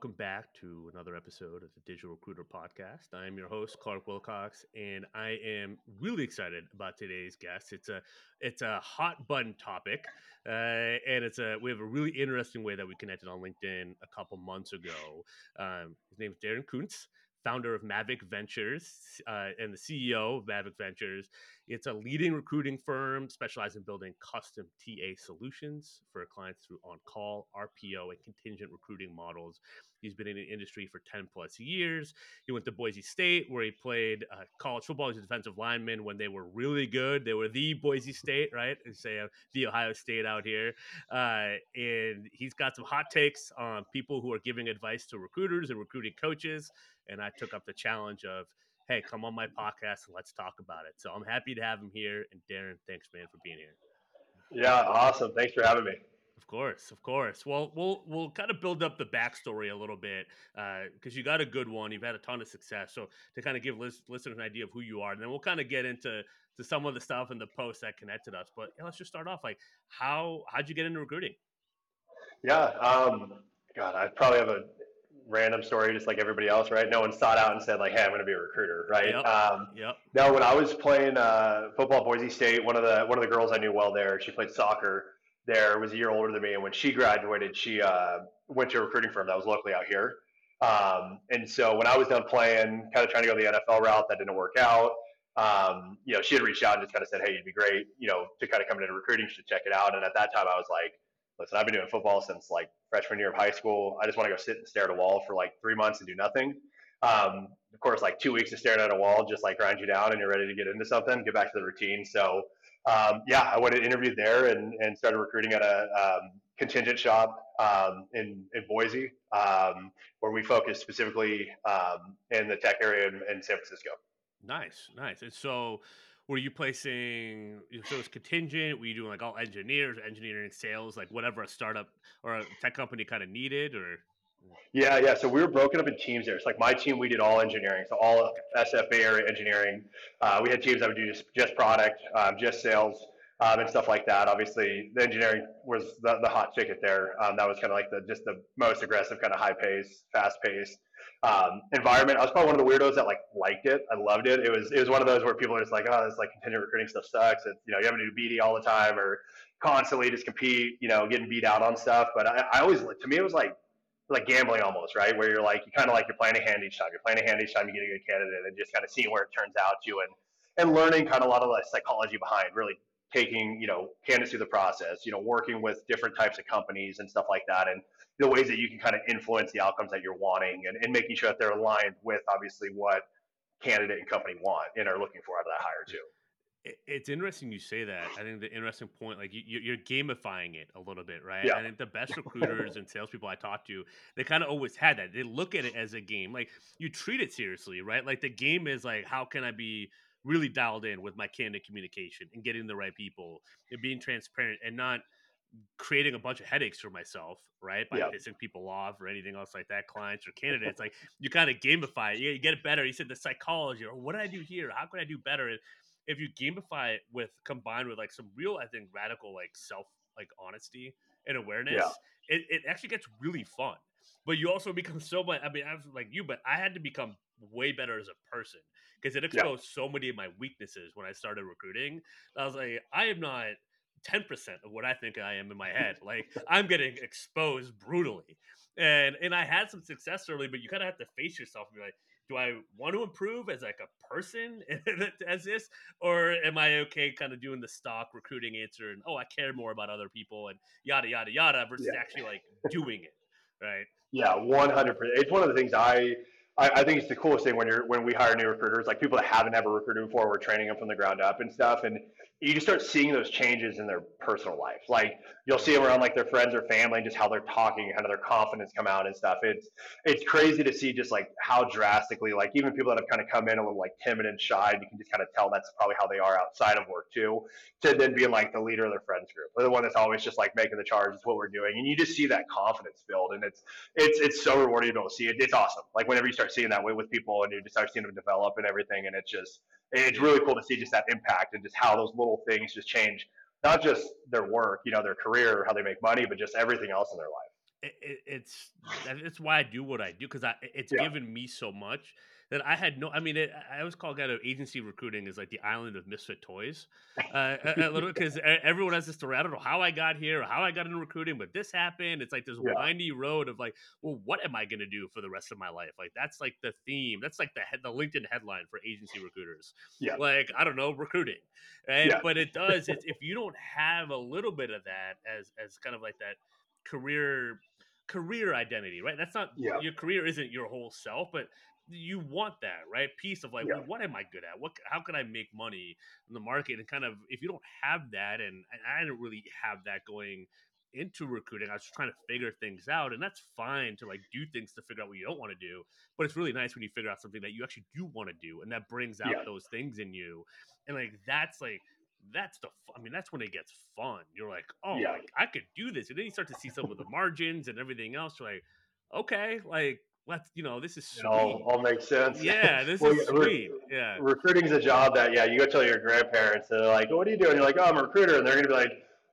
Welcome back to another episode of the Digital Recruiter Podcast. I am your host, Clark Wilcox, and I am really excited about today's guest. It's a it's a hot button topic, uh, and it's a we have a really interesting way that we connected on LinkedIn a couple months ago. Um, his name is Darren Koontz founder of Mavik Ventures uh, and the CEO of Mavik Ventures. It's a leading recruiting firm specialized in building custom TA solutions for clients through on call, RPO, and contingent recruiting models. He's been in the industry for 10 plus years. He went to Boise State, where he played uh, college football as a defensive lineman when they were really good. They were the Boise State, right? And say uh, the Ohio State out here. Uh, and he's got some hot takes on people who are giving advice to recruiters and recruiting coaches. And I took up the challenge of, hey, come on my podcast and let's talk about it. So I'm happy to have him here. And Darren, thanks, man, for being here. Yeah, awesome. Thanks for having me. Of course, of course. Well, we'll we'll kind of build up the backstory a little bit because uh, you got a good one. You've had a ton of success. So to kind of give list, listeners an idea of who you are, and then we'll kind of get into to some of the stuff in the posts that connected us. But yeah, let's just start off. Like, how how'd you get into recruiting? Yeah, um, God, I probably have a random story, just like everybody else, right? No one sought out and said like, "Hey, I'm going to be a recruiter," right? Yep. Um, yep. No, when I was playing uh, football at Boise State, one of the one of the girls I knew well there, she played soccer there, was a year older than me, and when she graduated, she uh, went to a recruiting firm that was locally out here. Um, and so when I was done playing, kind of trying to go the NFL route, that didn't work out. Um, you know, she had reached out and just kind of said, "Hey, you'd be great, you know, to kind of come into recruiting, to check it out." And at that time, I was like, "Listen, I've been doing football since like freshman year of high school. I just want to go sit and stare at a wall for like three months and do nothing." Um, of course, like two weeks of staring at a wall just like grind you down, and you're ready to get into something, get back to the routine. So um, yeah, I went and interviewed there and, and started recruiting at a um, contingent shop um, in, in Boise, um, where we focus specifically um, in the tech area in, in, San Francisco. Nice, nice. And so, were you placing? So it's contingent. Were you doing like all engineers, engineering, sales, like whatever a startup or a tech company kind of needed, or? Yeah, yeah. So we were broken up in teams there. It's like my team, we did all engineering, so all SF Bay Area engineering. Uh, we had teams that would do just, just product, um, just sales, um, and stuff like that. Obviously, the engineering was the, the hot ticket there. Um, that was kind of like the just the most aggressive, kind of high pace, fast paced um, environment. I was probably one of the weirdos that like liked it. I loved it. It was it was one of those where people are just like, oh, this like contingent recruiting stuff sucks. It's, you know, you have to do BD all the time or constantly just compete. You know, getting beat out on stuff. But I, I always to me it was like like gambling almost, right? Where you're like, you kind of like you're playing a hand each time. You're playing a hand each time you get a good candidate and just kind of seeing where it turns out to and, and learning kind of a lot of the psychology behind really taking, you know, candidates through the process, you know, working with different types of companies and stuff like that. And the ways that you can kind of influence the outcomes that you're wanting and, and making sure that they're aligned with obviously what candidate and company want and are looking for out of that hire too it's interesting you say that. I think the interesting point, like you, are gamifying it a little bit, right? Yeah. I think the best recruiters and salespeople I talk to, they kind of always had that. They look at it as a game. Like you treat it seriously, right? Like the game is like, how can I be really dialed in with my candidate communication and getting the right people and being transparent and not creating a bunch of headaches for myself, right? By yeah. pissing people off or anything else like that, clients or candidates. like you kind of gamify it. You, get it better. You said the psychology or what did I do here? How can I do better? And if you gamify it with combined with like some real, I think, radical like self like honesty and awareness, yeah. it, it actually gets really fun. But you also become so much. I mean, I was like you, but I had to become way better as a person because it exposed yeah. so many of my weaknesses when I started recruiting. I was like, I am not 10% of what I think I am in my head. Like I'm getting exposed brutally. And and I had some success early, but you kind of have to face yourself and be like, do I want to improve as like a person as this, or am I okay kind of doing the stock recruiting answer and oh I care more about other people and yada yada yada versus yeah. actually like doing it, right? Yeah, one hundred percent. It's one of the things I, I, I think it's the coolest thing when you're when we hire new recruiters, like people that haven't ever recruited before, we're training them from the ground up and stuff, and you just start seeing those changes in their personal life. Like you'll see them around like their friends or family and just how they're talking, of their confidence come out and stuff. It's it's crazy to see just like how drastically, like even people that have kind of come in a little like timid and shy, you can just kind of tell that's probably how they are outside of work too. To then being like the leader of their friends group, or the one that's always just like making the charge. It's what we're doing, and you just see that confidence build, and it's it's it's so rewarding to see it. It's awesome. Like whenever you start seeing that way with people, and you just start seeing them develop and everything, and it's just it's really cool to see just that impact and just how those little things just change not just their work, you know, their career, how they make money, but just everything else in their life. it, it, it's that's why I do what I do because I it's yeah. given me so much that I had no. I mean, it, I always call kind of agency recruiting is like the island of misfit toys, uh, a, a, little because everyone has this story. I don't know how I got here or how I got into recruiting, but this happened. It's like this yeah. windy road of like, well, what am I going to do for the rest of my life? Like that's like the theme. That's like the head, the LinkedIn headline for agency recruiters. Yeah, like I don't know recruiting, right? Yeah. But it does. It's if you don't have a little bit of that as as kind of like that career career identity, right? That's not yeah. your career isn't your whole self, but you want that right piece of like yeah. well, what am i good at what how can i make money in the market and kind of if you don't have that and, and i didn't really have that going into recruiting i was just trying to figure things out and that's fine to like do things to figure out what you don't want to do but it's really nice when you figure out something that you actually do want to do and that brings out yeah. those things in you and like that's like that's the I mean that's when it gets fun. You're like, oh, yeah. like, I could do this, and then you start to see some of the margins and everything else. You're like, okay, like let's you know this is sweet. It all, all makes sense. Yeah, this well, is sweet. yeah, recruiting is a job that yeah you go tell your grandparents and they're like, what are you doing? You're like, oh, I'm a recruiter, and they're gonna be like,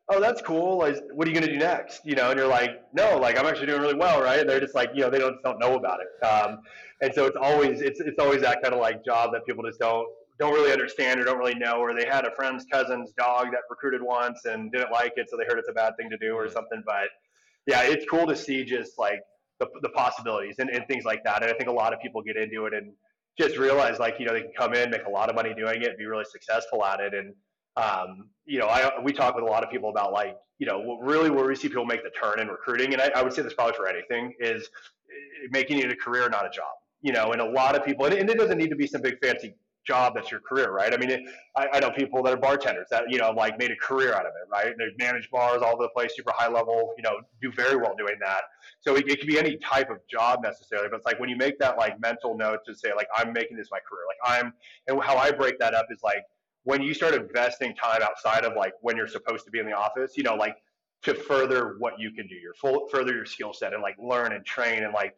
oh, that's cool. Like, what are you gonna do next? You know, and you're like, no, like I'm actually doing really well, right? And they're just like, you know, they don't don't know about it. Um, and so it's always it's it's always that kind of like job that people just don't don't really understand or don't really know, or they had a friend's cousin's dog that recruited once and didn't like it, so they heard it's a bad thing to do or something. But yeah, it's cool to see just like the, the possibilities and, and things like that. And I think a lot of people get into it and just realize like, you know, they can come in, make a lot of money doing it, be really successful at it. And, um, you know, I, we talk with a lot of people about like, you know, really where we see people make the turn in recruiting. And I, I would say this probably for anything is eh, making it a career, not a job, you know, and a lot of people, and it doesn't need to be some big fancy job that's your career, right? I mean, it, I, I, know people that are bartenders that you know like made a career out of it, right? They manage bars all over the place, super high level, you know, do very well doing that. So it, it can be any type of job necessarily, but it's like when you make that like mental note to say like I'm making this my career, like I'm, and how I break that up is like when you start investing time outside of like when you're supposed to be in the office, you know, like to further what you can do, your full further your skill set and like learn and train and like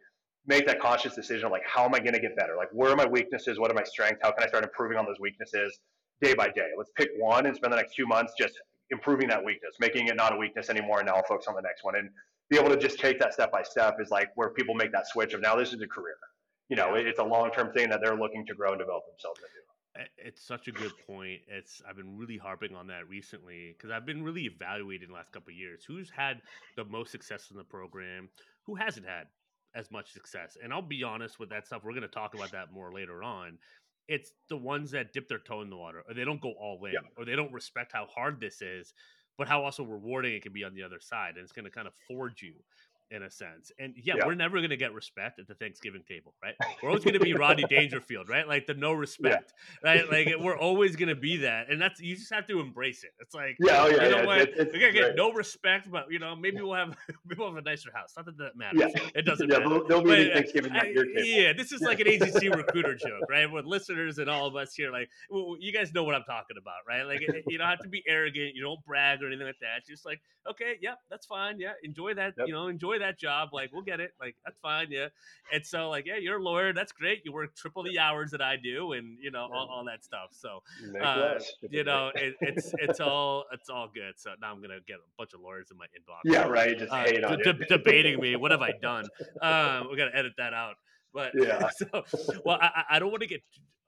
make that conscious decision of like how am I going to get better? Like where are my weaknesses? What are my strengths? How can I start improving on those weaknesses day by day? Let's pick one and spend the next two months just improving that weakness, making it not a weakness anymore, and now I'll focus on the next one. And be able to just take that step by step is like where people make that switch of now this is a career. You know, it's a long term thing that they're looking to grow and develop themselves into. It's such a good point. It's I've been really harping on that recently because I've been really evaluating the last couple years who's had the most success in the program, who hasn't had as much success. And I'll be honest with that stuff. We're going to talk about that more later on. It's the ones that dip their toe in the water, or they don't go all in, yeah. or they don't respect how hard this is, but how also rewarding it can be on the other side. And it's going to kind of forge you in a sense. And yeah, yeah. we're never going to get respect at the Thanksgiving table, right? We're always going to be Rodney Dangerfield, right? Like the no respect, yeah. right? Like we're always going to be that, and that's you just have to embrace it. It's like, yeah, oh, yeah, you know yeah. what? It, we're gonna get no respect, but you know, maybe we'll have maybe we'll have a nicer house. Not that that matters. Yeah. It doesn't yeah, matter. There'll be but, uh, Thanksgiving at your table. Yeah, this is like an agency recruiter joke, right? With listeners and all of us here, like well, you guys know what I'm talking about, right? Like you don't have to be arrogant, you don't brag or anything like that. It's just like, okay, yeah, that's fine. Yeah, enjoy that. Yep. You know, enjoy that job. Like we'll get it. Like that's fine. Yeah. And so like, yeah, you're a lawyer. That's great. You work triple the hours that I do, and you know all, all that stuff. So uh, you know it, it's it's all it's all good. So now I'm gonna get a bunch of lawyers in my inbox. Yeah, right. Just uh, hate on d- d- debating me. What have I done? Um, we gotta edit that out. But yeah. So well, I, I don't want to get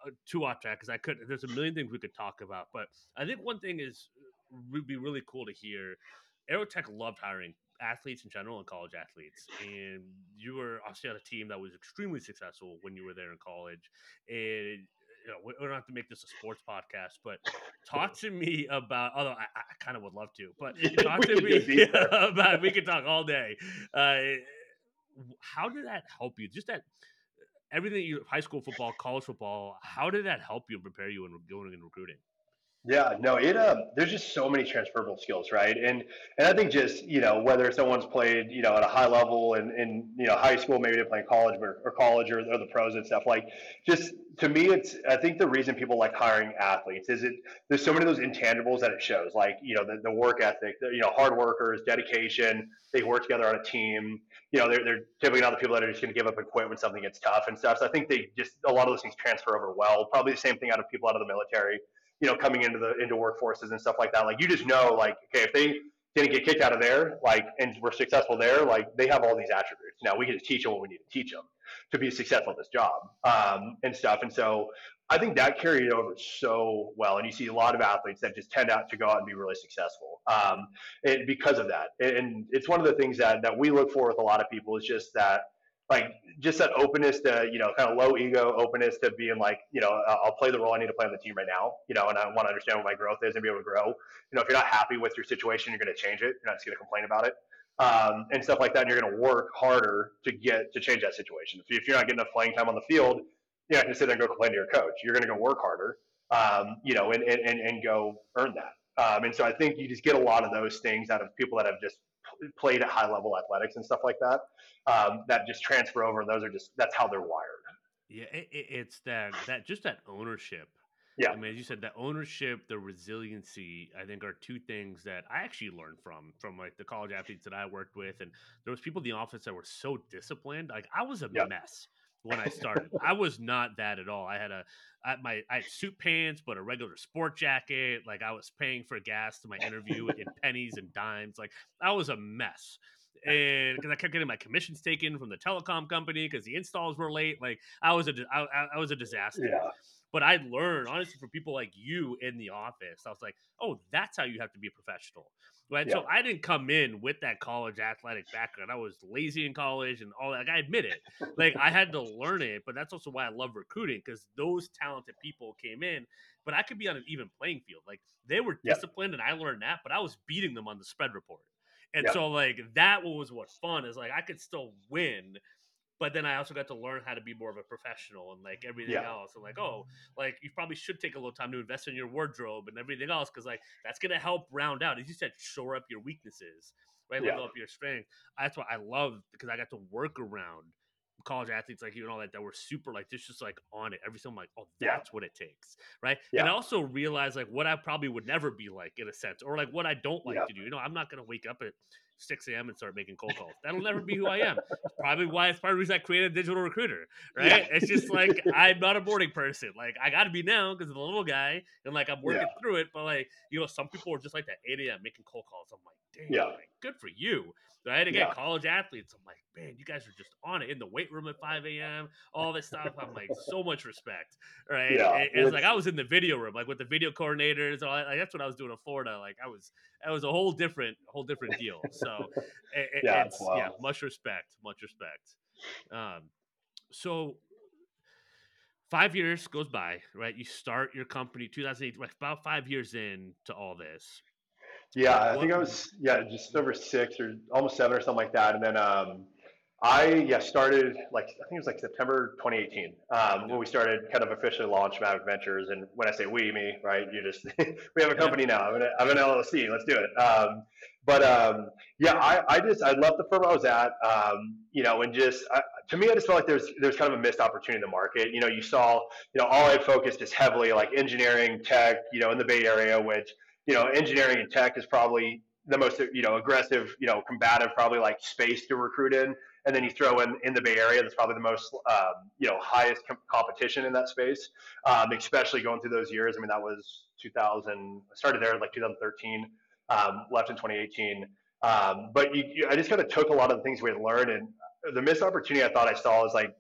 uh, too off track because I could. There's a million things we could talk about, but I think one thing is would be really cool to hear. Aerotech loved hiring athletes in general and college athletes. And you were obviously on a team that was extremely successful when you were there in college. And you know, we, don't have to make this a sports podcast, but talk to me about. Although I, I kind of would love to, but talk to me about. We could talk all day. Uh, how did that help you? Just that everything you high school football, college football. How did that help you and prepare you in going in recruiting? Yeah, no, it um, there's just so many transferable skills, right? And and I think just you know whether someone's played you know at a high level in, in you know high school, maybe they're playing college or, or college or, or the pros and stuff. Like just to me, it's I think the reason people like hiring athletes is it there's so many of those intangibles that it shows, like you know the, the work ethic, the, you know hard workers, dedication. They work together on a team. You know they're they're typically not the people that are just going to give up and quit when something gets tough and stuff. So I think they just a lot of those things transfer over well. Probably the same thing out of people out of the military you know, coming into the into workforces and stuff like that. Like you just know, like okay, if they didn't get kicked out of there, like, and were successful there, like, they have all these attributes. Now we can just teach them what we need to teach them to be successful at this job um, and stuff. And so I think that carried over so well. And you see a lot of athletes that just tend out to go out and be really successful um, and because of that. And it's one of the things that, that we look for with a lot of people is just that like just that openness to you know kind of low ego openness to being like you know I'll play the role I need to play on the team right now you know and I want to understand what my growth is and be able to grow. You know if you're not happy with your situation you're going to change it. You're not just going to complain about it. Um, and stuff like that and you're going to work harder to get to change that situation. If you're not getting enough playing time on the field you're not going to sit there and go complain to your coach. You're going to go work harder um, you know and, and, and go earn that. Um, and so I think you just get a lot of those things out of people that have just played at high level athletics and stuff like that um, that just transfer over. Those are just that's how they're wired. Yeah, it, it's that that just that ownership. Yeah, I mean, as you said, that ownership, the resiliency, I think, are two things that I actually learned from from like the college athletes that I worked with, and there was people in the office that were so disciplined. Like I was a yeah. mess when I started. I was not that at all. I had a I, my I had suit pants, but a regular sport jacket. Like I was paying for gas to my interview in pennies and dimes. Like I was a mess. And because I kept getting my commissions taken from the telecom company because the installs were late, like I was a I, I was a disaster. Yeah. But I learned honestly from people like you in the office. I was like, oh, that's how you have to be a professional. Right. Yeah. So I didn't come in with that college athletic background. I was lazy in college and all that. Like, I admit it. Like I had to learn it, but that's also why I love recruiting because those talented people came in. But I could be on an even playing field. Like they were disciplined, and I learned that. But I was beating them on the spread report, and so like that was what fun is. Like I could still win, but then I also got to learn how to be more of a professional and like everything yeah. else. And like, oh, like you probably should take a little time to invest in your wardrobe and everything else because like that's gonna help round out, as you said, shore up your weaknesses, right? Level up your strength. That's what I love because I got to work around college athletes like you and all that that were super like just just like on it every time I'm like oh that's yeah. what it takes right yeah. and I also realize like what I probably would never be like in a sense or like what I don't like yeah. to do you know I'm not gonna wake up at 6 a.m. and start making cold calls. That'll never be who I am. Probably why it's part of the reason I created a digital recruiter, right? Yeah. It's just like I'm not a morning person. Like I got to be now because of the little guy, and like I'm working yeah. through it. But like you know, some people are just like that 8 a.m. making cold calls. I'm like, damn, yeah. Like, good for you, right? Again, yeah. college athletes. I'm like, man, you guys are just on it in the weight room at 5 a.m. All this stuff. I'm like, so much respect, right? Yeah, and, and it's like I was in the video room, like with the video coordinators. All like, that's what I was doing in Florida. Like I was, that was a whole different, whole different deal. So, it, yeah, it's wow. yeah, much respect, much respect. Um, so five years goes by, right? You start your company 2008, about five years in to all this. Yeah, I think I was yeah just over six or almost seven or something like that, and then um, I yeah started like I think it was like September 2018 um, when we started kind of officially launch Maverick Ventures. And when I say we, me, right? You just we have a company now. I'm an, I'm an LLC. Let's do it. Um, but um, yeah, I, I just I left the firm I was at. Um, you know, and just I, to me, I just felt like there's there's kind of a missed opportunity in the market. You know, you saw you know all I focused is heavily like engineering, tech. You know, in the Bay Area, which you know engineering and tech is probably the most you know aggressive, you know, combative, probably like space to recruit in and then you throw in in the Bay Area, that's probably the most um, you know highest com- competition in that space, um, especially going through those years. I mean, that was 2000. I started there like 2013, um, left in 2018. Um, but you, you, I just kind of took a lot of the things we had learned, and the missed opportunity I thought I saw is like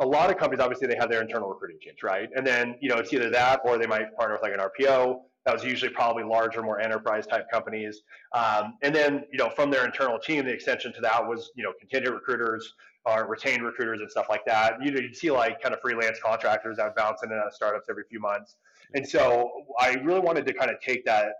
a lot of companies obviously they have their internal recruiting teams, right? And then you know it's either that or they might partner with like an RPO that was usually probably larger, more enterprise type companies. Um, and then, you know, from their internal team, the extension to that was, you know, contingent recruiters or retained recruiters and stuff like that. You know, you'd see like kind of freelance contractors that bounce in and out of startups every few months. And so I really wanted to kind of take that.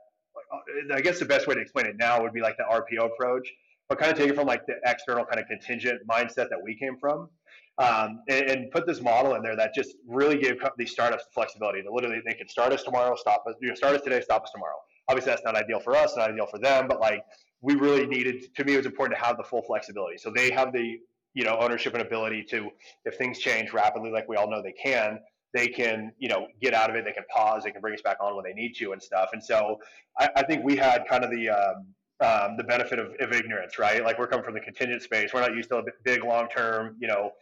I guess the best way to explain it now would be like the RPO approach, but kind of take it from like the external kind of contingent mindset that we came from um, and, and, put this model in there that just really gave these startups the flexibility to literally they can start us tomorrow, stop us, you know, start us today, stop us tomorrow. Obviously, that's not ideal for us, not ideal for them, but like we really needed. To me, it was important to have the full flexibility. So they have the you know ownership and ability to, if things change rapidly, like we all know they can, they can you know get out of it. They can pause. They can bring us back on when they need to and stuff. And so I, I think we had kind of the um, um, the benefit of, of, ignorance, right? Like we're coming from the contingent space. We're not used to a big long term, you know,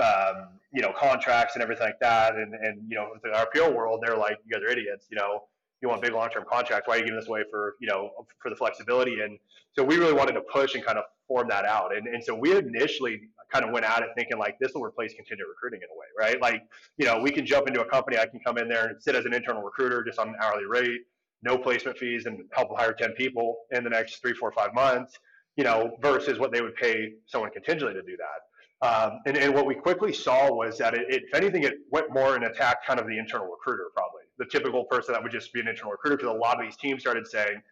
um, you know, contracts and everything like that. And, and, you know, the RPO world, they're like, you guys are idiots, you know, you want big long term contracts. Why are you giving this away for you know for the flexibility? And so we really wanted to push and kind of form that out. And and so we initially kind of went at it thinking like this will replace contingent recruiting in a way, right? Like you know we can jump into a company, I can come in there and sit as an internal recruiter just on an hourly rate, no placement fees, and help hire ten people in the next three, four, five months. You know, versus what they would pay someone contingently to do that. Um, and, and, what we quickly saw was that it, it, if anything, it went more and attacked kind of the internal recruiter, probably the typical person that would just be an internal recruiter. Because a lot of these teams started saying,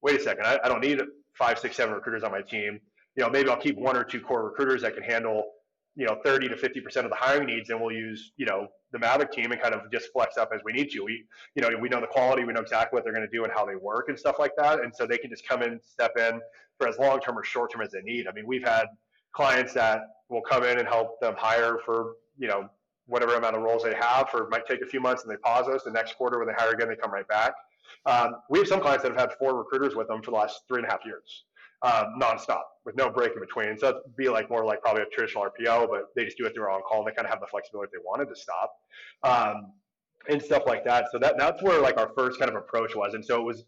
"Wait a second, I, I don't need five, six, seven recruiters on my team. You know, maybe I'll keep one or two core recruiters that can handle, you know, 30 to 50 percent of the hiring needs, and we'll use, you know, the Mavik team and kind of just flex up as we need to. We, you know, we know the quality, we know exactly what they're going to do and how they work and stuff like that, and so they can just come in, step in for as long term or short term as they need. I mean, we've had clients that will come in and help them hire for you know whatever amount of roles they have for might take a few months and they pause us. The next quarter when they hire again they come right back. Um, we have some clients that have had four recruiters with them for the last three and a half years um, nonstop with no break in between. So it'd be like more like probably a traditional rpo but they just do it through on call and they kind of have the flexibility if they wanted to stop um, and stuff like that. So that that's where like our first kind of approach was. And so it was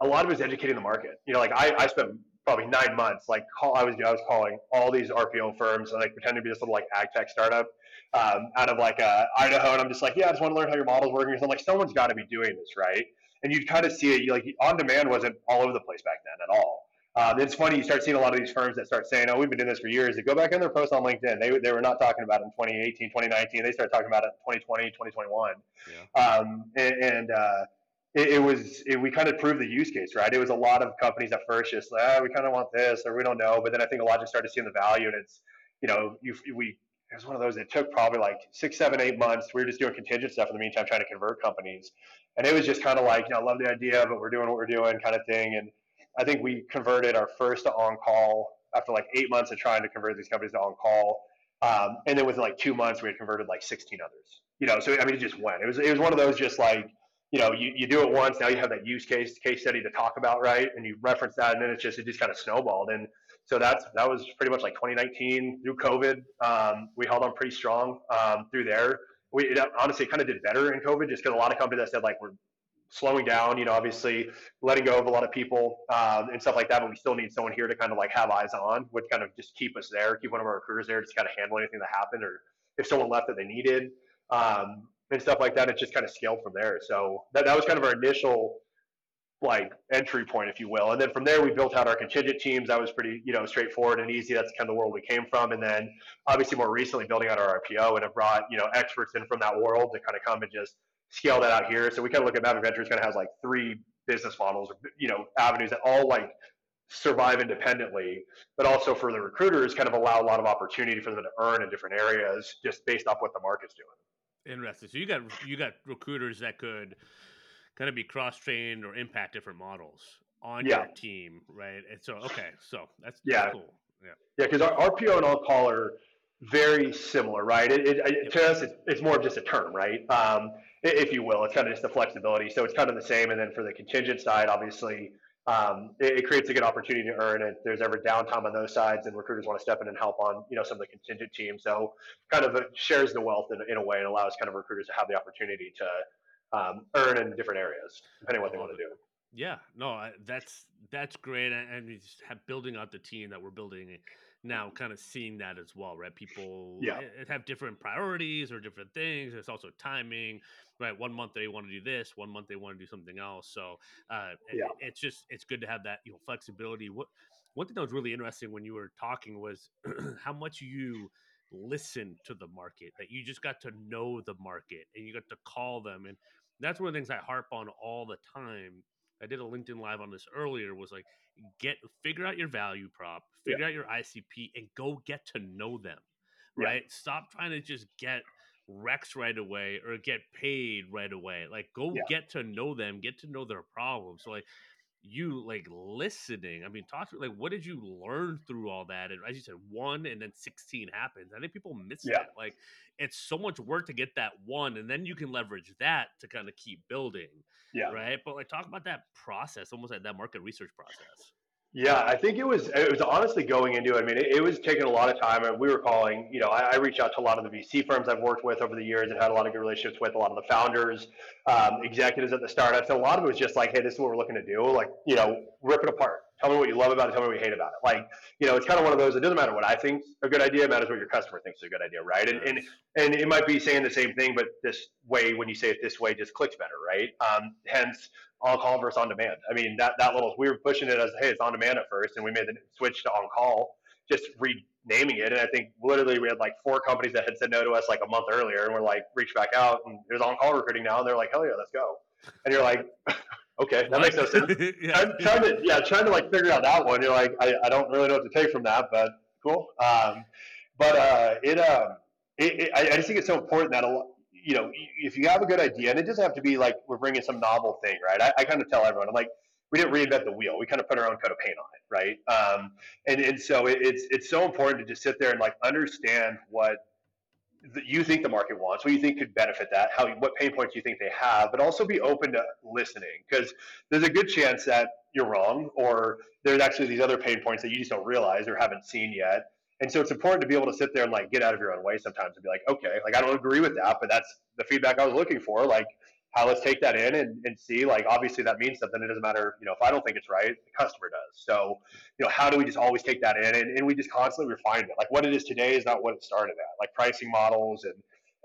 a lot of it was educating the market. You know like i, I spent probably nine months, like call, I was I was calling all these RPO firms and like pretending to be this little like ag tech startup um, out of like uh, Idaho, and I'm just like, yeah, I just want to learn how your model's working. So I'm like, someone's got to be doing this, right? And you'd kind of see it, like on demand wasn't all over the place back then at all. Um, it's funny you start seeing a lot of these firms that start saying, "Oh, we've been doing this for years." They go back in their posts on LinkedIn. They, they were not talking about it in 2018, 2019. They start talking about it in 2020, 2021. Yeah. Um, and, and uh, it, it was it, we kind of proved the use case, right? It was a lot of companies at first just like, ah, we kind of want this or we don't know, but then I think a lot just started seeing the value, and it's you know you we it was one of those that took probably like six, seven, eight months. We were just doing contingent stuff in the meantime, trying to convert companies, and it was just kind of like you know I love the idea, but we're doing what we're doing kind of thing, and I think we converted our first on call after like eight months of trying to convert these companies to on call. Um, and then within like two months, we had converted like 16 others. You know, so I mean, it just went. It was it was one of those just like you know, you, you do it once, now you have that use case case study to talk about, right? And you reference that, and then it's just it just kind of snowballed. And so that's that was pretty much like 2019 through COVID. Um, we held on pretty strong um, through there. We it, honestly kind of did better in COVID, just because a lot of companies that said like we're slowing down, you know, obviously letting go of a lot of people um, and stuff like that, but we still need someone here to kind of like have eyes on, would kind of just keep us there, keep one of our recruiters there, just kind of handle anything that happened, or if someone left that they needed. Um, and stuff like that. It just kind of scaled from there. So that, that was kind of our initial like entry point, if you will. And then from there, we built out our contingent teams. That was pretty, you know, straightforward and easy. That's kind of the world we came from. And then obviously more recently building out our RPO and have brought, you know, experts in from that world to kind of come and just scale that out here. So we kind of look at Mavik Ventures kind of has like three business models or, you know, avenues that all like survive independently, but also for the recruiters kind of allow a lot of opportunity for them to earn in different areas just based off what the market's doing. Interesting. So you got you got recruiters that could kind of be cross trained or impact different models on yeah. your team, right? And so okay, so that's, yeah. That's cool. Yeah, yeah, because our RPO and on call are very similar, right? It, it, it to us, it's, it's, more of just a term, right? Um, if you will, it's kind of just the flexibility. So it's kind of the same. And then for the contingent side, obviously, um, it, it, creates a good opportunity to earn. If there's ever downtime on those sides, and recruiters want to step in and help on you know some of the contingent teams, so kind of shares the wealth in, in a way and allows kind of recruiters to have the opportunity to um, earn in different areas depending on what they want to do. Yeah, no, that's that's great, and we just have building out the team that we're building now, kind of seeing that as well, right? People yeah. have different priorities or different things. There's also timing, right? One month they want to do this, one month they want to do something else. So uh, yeah. it's just it's good to have that you know flexibility. What one thing that was really interesting when you were talking was how much you listen to the market that you just got to know the market and you got to call them and that's one of the things i harp on all the time I did a LinkedIn live on this earlier was like get figure out your value prop, figure yeah. out your ICP and go get to know them. Right? Yeah. Stop trying to just get reqs right away or get paid right away. Like go yeah. get to know them, get to know their problems. So like you like listening. I mean, talk to like what did you learn through all that? And as you said, one and then sixteen happens. I think people miss yeah. it. Like it's so much work to get that one, and then you can leverage that to kind of keep building. Yeah. Right. But like talk about that process, almost like that market research process. Yeah, I think it was it was honestly going into it. I mean, it, it was taking a lot of time, and we were calling. You know, I, I reached out to a lot of the VC firms I've worked with over the years and had a lot of good relationships with a lot of the founders, um, executives at the startups. And a lot of it was just like, hey, this is what we're looking to do. Like, you know, rip it apart. Tell me what you love about it. Tell me what you hate about it. Like, you know, it's kind of one of those. It doesn't matter what I think a good idea. It matters what your customer thinks is a good idea, right? And and and it might be saying the same thing, but this way, when you say it this way, just clicks better, right? Um, hence, on call versus on demand. I mean, that that little we were pushing it as hey, it's on demand at first, and we made the switch to on call, just renaming it. And I think literally we had like four companies that had said no to us like a month earlier, and we're like reached back out, and there's on call recruiting now, and they're like, hell yeah, let's go. And you're like. okay, that makes no sense. yeah. I'm trying to, yeah, trying to like figure out that one. You're like, I, I don't really know what to take from that, but cool. Um, but uh, it, um, it, it, I, I just think it's so important that a lot, you know, if you have a good idea, and it doesn't have to be like we're bringing some novel thing, right? I, I kind of tell everyone, I'm like, we didn't reinvent the wheel. We kind of put our own coat of paint on it, right? Um, and and so it, it's it's so important to just sit there and like understand what the, you think the market wants, what you think could benefit that, how what pain points you think they have, but also be open to listening because there's a good chance that you're wrong or there's actually these other pain points that you just don't realize or haven't seen yet and so it's important to be able to sit there and like get out of your own way sometimes and be like, okay, like I don't agree with that, but that's the feedback I was looking for. Like, how let's take that in and, and see. Like, obviously that means something. It doesn't matter, you know, if I don't think it's right, the customer does. So, you know, how do we just always take that in and, and we just constantly refine it? Like, what it is today is not what it started at. Like pricing models and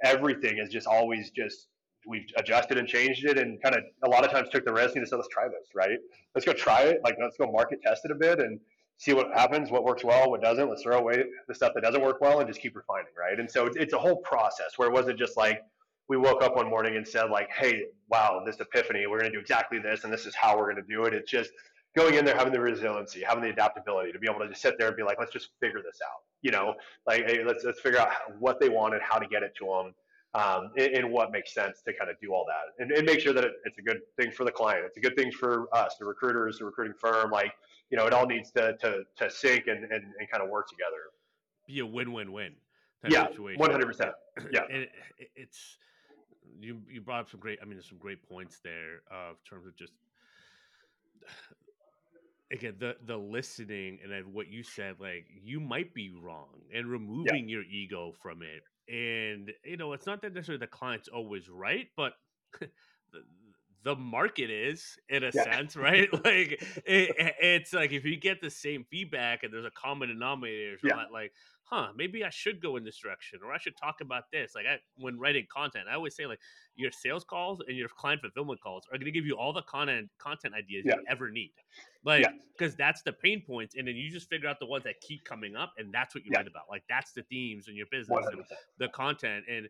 everything is just always just we've adjusted and changed it and kind of a lot of times took the risk and said, let's try this, right? Let's go try it. Like, let's go market test it a bit and see what happens, what works well, what doesn't. Let's throw away the stuff that doesn't work well and just keep refining, right? And so it's a whole process where it wasn't just like we woke up one morning and said like, hey, wow, this epiphany, we're going to do exactly this, and this is how we're going to do it. It's just going in there, having the resiliency, having the adaptability to be able to just sit there and be like, let's just figure this out. You know, like hey, let's let's figure out what they wanted, how to get it to them. Um, and, and, what makes sense to kind of do all that and, and make sure that it, it's a good thing for the client. It's a good thing for us, the recruiters, the recruiting firm. Like you know, it all needs to to to sync and and, and kind of work together. Be a win-win-win. yeah, one hundred percent. Yeah, and it, it's you you brought up some great. I mean, there's some great points there uh, in terms of just again the the listening and then what you said like you might be wrong and removing yeah. your ego from it and you know it's not that necessarily the client's always right but the market is in a yeah. sense, right? like it, it's like if you get the same feedback and there's a common denominator, yeah. like, huh, maybe I should go in this direction or I should talk about this. Like I, when writing content, I always say like your sales calls and your client fulfillment calls are going to give you all the content content ideas yeah. you ever need. Like because that's the pain points, and then you just figure out the ones that keep coming up, and that's what you write about. Like that's the themes in your business 100%. and the content and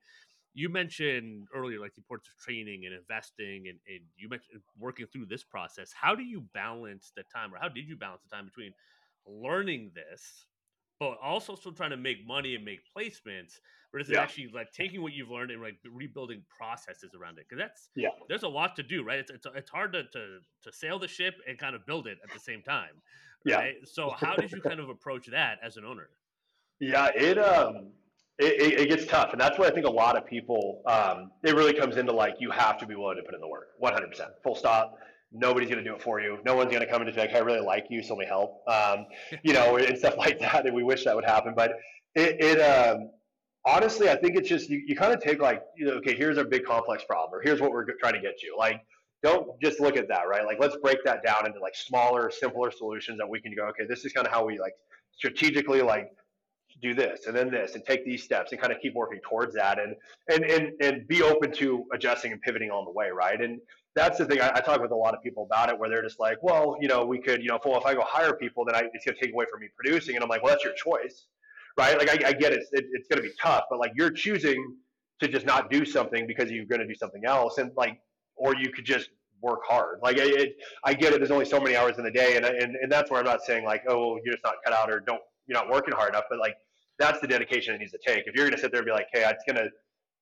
you mentioned earlier like the importance of training and investing and, and you mentioned working through this process. How do you balance the time or how did you balance the time between learning this but also still trying to make money and make placements versus yeah. actually like taking what you've learned and like rebuilding processes around it? Because that's yeah. there's a lot to do right? It's, it's, it's hard to, to to sail the ship and kind of build it at the same time right? yeah so how did you kind of approach that as an owner? Yeah it um it, it, gets tough, and that's where I think a lot of people. Um, it really comes into like you have to be willing to put in the work, 100, percent full stop. Nobody's going to do it for you. No one's going to come and just be like, "I really like you, so let me help," um, you know, and stuff like that. And we wish that would happen, but it, it um, honestly, I think it's just you, you kind of take like, you know, okay, here's a big complex problem, or here's what we're trying to get you. Like, don't just look at that, right? Like, let's break that down into like smaller, simpler solutions that we can go. Okay, this is kind of how we like strategically like do this and then this and take these steps and kind of keep working towards that and and and, and be open to adjusting and pivoting on the way right and that's the thing I, I talk with a lot of people about it where they're just like well you know we could you know well if i go hire people then I, it's going to take away from me producing and i'm like well that's your choice right like i, I get it, it it's going to be tough but like you're choosing to just not do something because you're going to do something else and like or you could just work hard. Like it, I get it. There's only so many hours in the day, and, and and that's where I'm not saying like, oh, you're just not cut out or don't you're not working hard enough. But like that's the dedication it needs to take. If you're going to sit there and be like, hey, it's going to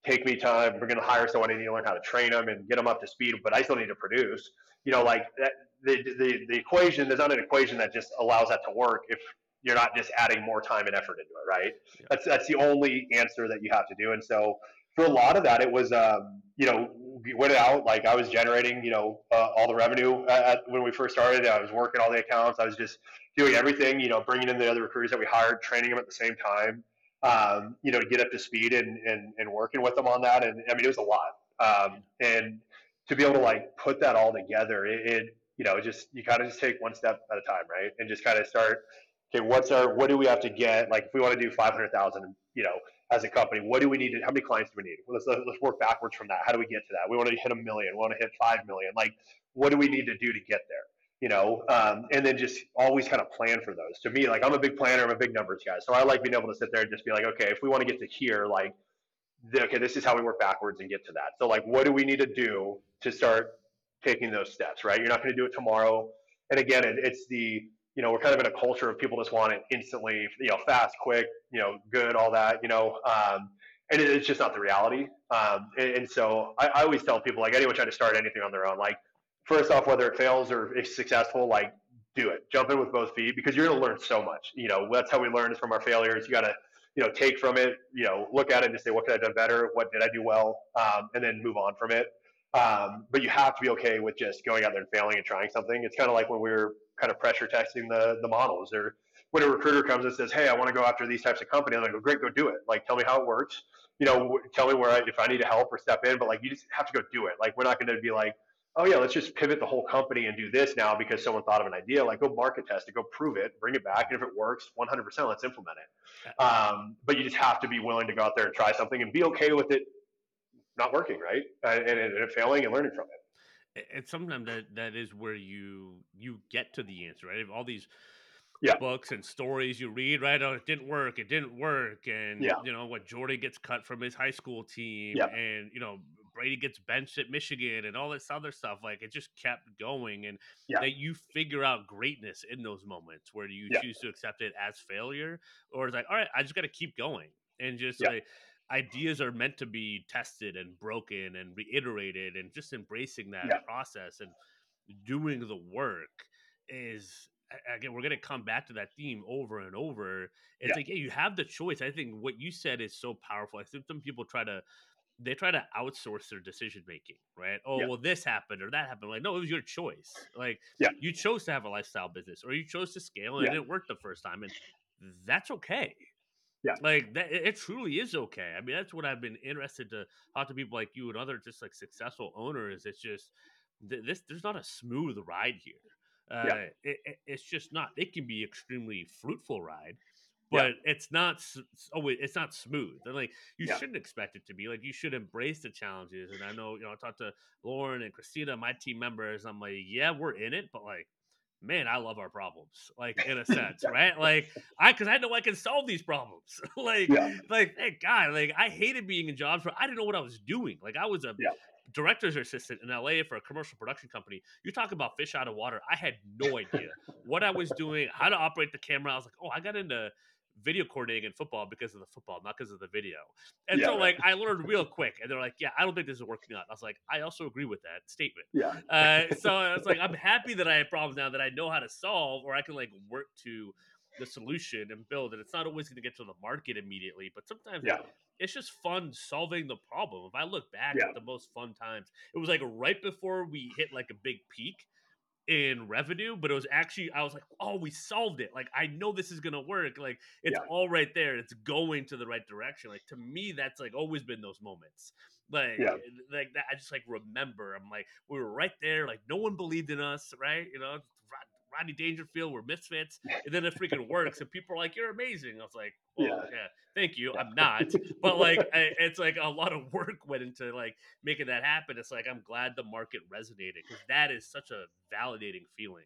take me time. We're going to hire someone. I need to learn how to train them and get them up to speed, but I still need to produce. You know, like that, the, the, the equation, there's not an equation that just allows that to work if you're not just adding more time and effort into it, right? Yeah. That's, that's the only answer that you have to do. And so for a lot of that, it was, um, you know, we went out, like I was generating, you know, uh, all the revenue at, when we first started. I was working all the accounts. I was just doing everything, you know, bringing in the other recruiters that we hired, training them at the same time, um, you know, to get up to speed and, and, and working with them on that. And I mean, it was a lot. Um, and to be able to like put that all together, it, it you know, just, you kind of just take one step at a time, right? And just kind of start, okay, what's our, what do we have to get? Like if we want to do 500,000, you know, as a company, what do we need? To, how many clients do we need? Let's, let's work backwards from that. How do we get to that? We want to hit a million. We want to hit 5 million. Like, what do we need to do to get there? You know, um, and then just always kind of plan for those. To me, like I'm a big planner, I'm a big numbers guy. So I like being able to sit there and just be like, okay, if we want to get to here, like, okay, this is how we work backwards and get to that. So like, what do we need to do to start taking those steps, right? You're not going to do it tomorrow. And again, it, it's the you know, we're kind of in a culture of people just want it instantly, you know, fast, quick, you know, good, all that, you know, um, and it, it's just not the reality. Um, and, and, so I, I, always tell people, like anyone trying to start anything on their own, like first off, whether it fails or is successful, like do it, jump in with both feet because you're going to learn so much. You know, that's how we learn is from our failures. You got to, you know, take from it, you know, look at it and just say, what could I have done better? What did I do well? Um, and then move on from it. Um, but you have to be okay with just going out there and failing and trying something. It's kind of like when we were kind of pressure testing the the models. Or when a recruiter comes and says, "Hey, I want to go after these types of companies," I'm like, "Well, great, go do it. Like, tell me how it works. You know, tell me where I, if I need to help or step in. But like, you just have to go do it. Like, we're not going to be like, oh yeah, let's just pivot the whole company and do this now because someone thought of an idea. Like, go market test it, go prove it, bring it back, and if it works, 100%, let's implement it. Um, but you just have to be willing to go out there and try something and be okay with it not working, right? And, and, and failing and learning from it and sometimes that that is where you you get to the answer right all these yeah. books and stories you read right oh it didn't work it didn't work and yeah. you know what jordan gets cut from his high school team yeah. and you know brady gets benched at michigan and all this other stuff like it just kept going and yeah. that you figure out greatness in those moments where you choose to accept it as failure or it's like all right i just got to keep going and just like ideas are meant to be tested and broken and reiterated and just embracing that yeah. process and doing the work is again we're going to come back to that theme over and over it's yeah. like yeah you have the choice i think what you said is so powerful i think some people try to they try to outsource their decision making right oh yeah. well this happened or that happened like no it was your choice like yeah. you chose to have a lifestyle business or you chose to scale and it didn't work the first time and that's okay yeah. Like that it truly is okay. I mean, that's what I've been interested to talk to people like you and other just like successful owners. It's just this there's not a smooth ride here. Uh, yeah. It, it's just not. It can be extremely fruitful ride, but yeah. it's not. Oh, it's not smooth. And like you yeah. shouldn't expect it to be. Like you should embrace the challenges. And I know you know I talked to Lauren and Christina, my team members. I'm like, yeah, we're in it, but like man, I love our problems, like in a sense, right? Like I, because I know I can solve these problems. like, yeah. like, thank God. Like I hated being in jobs where I didn't know what I was doing. Like I was a director's assistant in LA for a commercial production company. You talk about fish out of water. I had no idea what I was doing, how to operate the camera. I was like, oh, I got into video coordinating in football because of the football, not because of the video. And yeah, so, like, I learned real quick, and they're like, "Yeah, I don't think this is working out." I was like, "I also agree with that statement." Yeah. Uh, so it's like I'm happy that I have problems now that I know how to solve, or I can like work to the solution and build. And it's not always going to get to the market immediately, but sometimes yeah. it's just fun solving the problem. If I look back yeah. at the most fun times, it was like right before we hit like a big peak in revenue, but it was actually I was like, oh, we solved it. Like I know this is gonna work. Like it's yeah. all right there. It's going to the right direction. Like to me, that's like always been those moments. Like yeah. like that. I just like remember. I'm like we were right there. Like no one believed in us. Right? You know, Rodney Dangerfield, we're misfits, and then it freaking works, and people are like, "You're amazing." I was like, well, yeah. yeah. thank you. I'm not, but like, I, it's like a lot of work went into like making that happen. It's like I'm glad the market resonated because that is such a validating feeling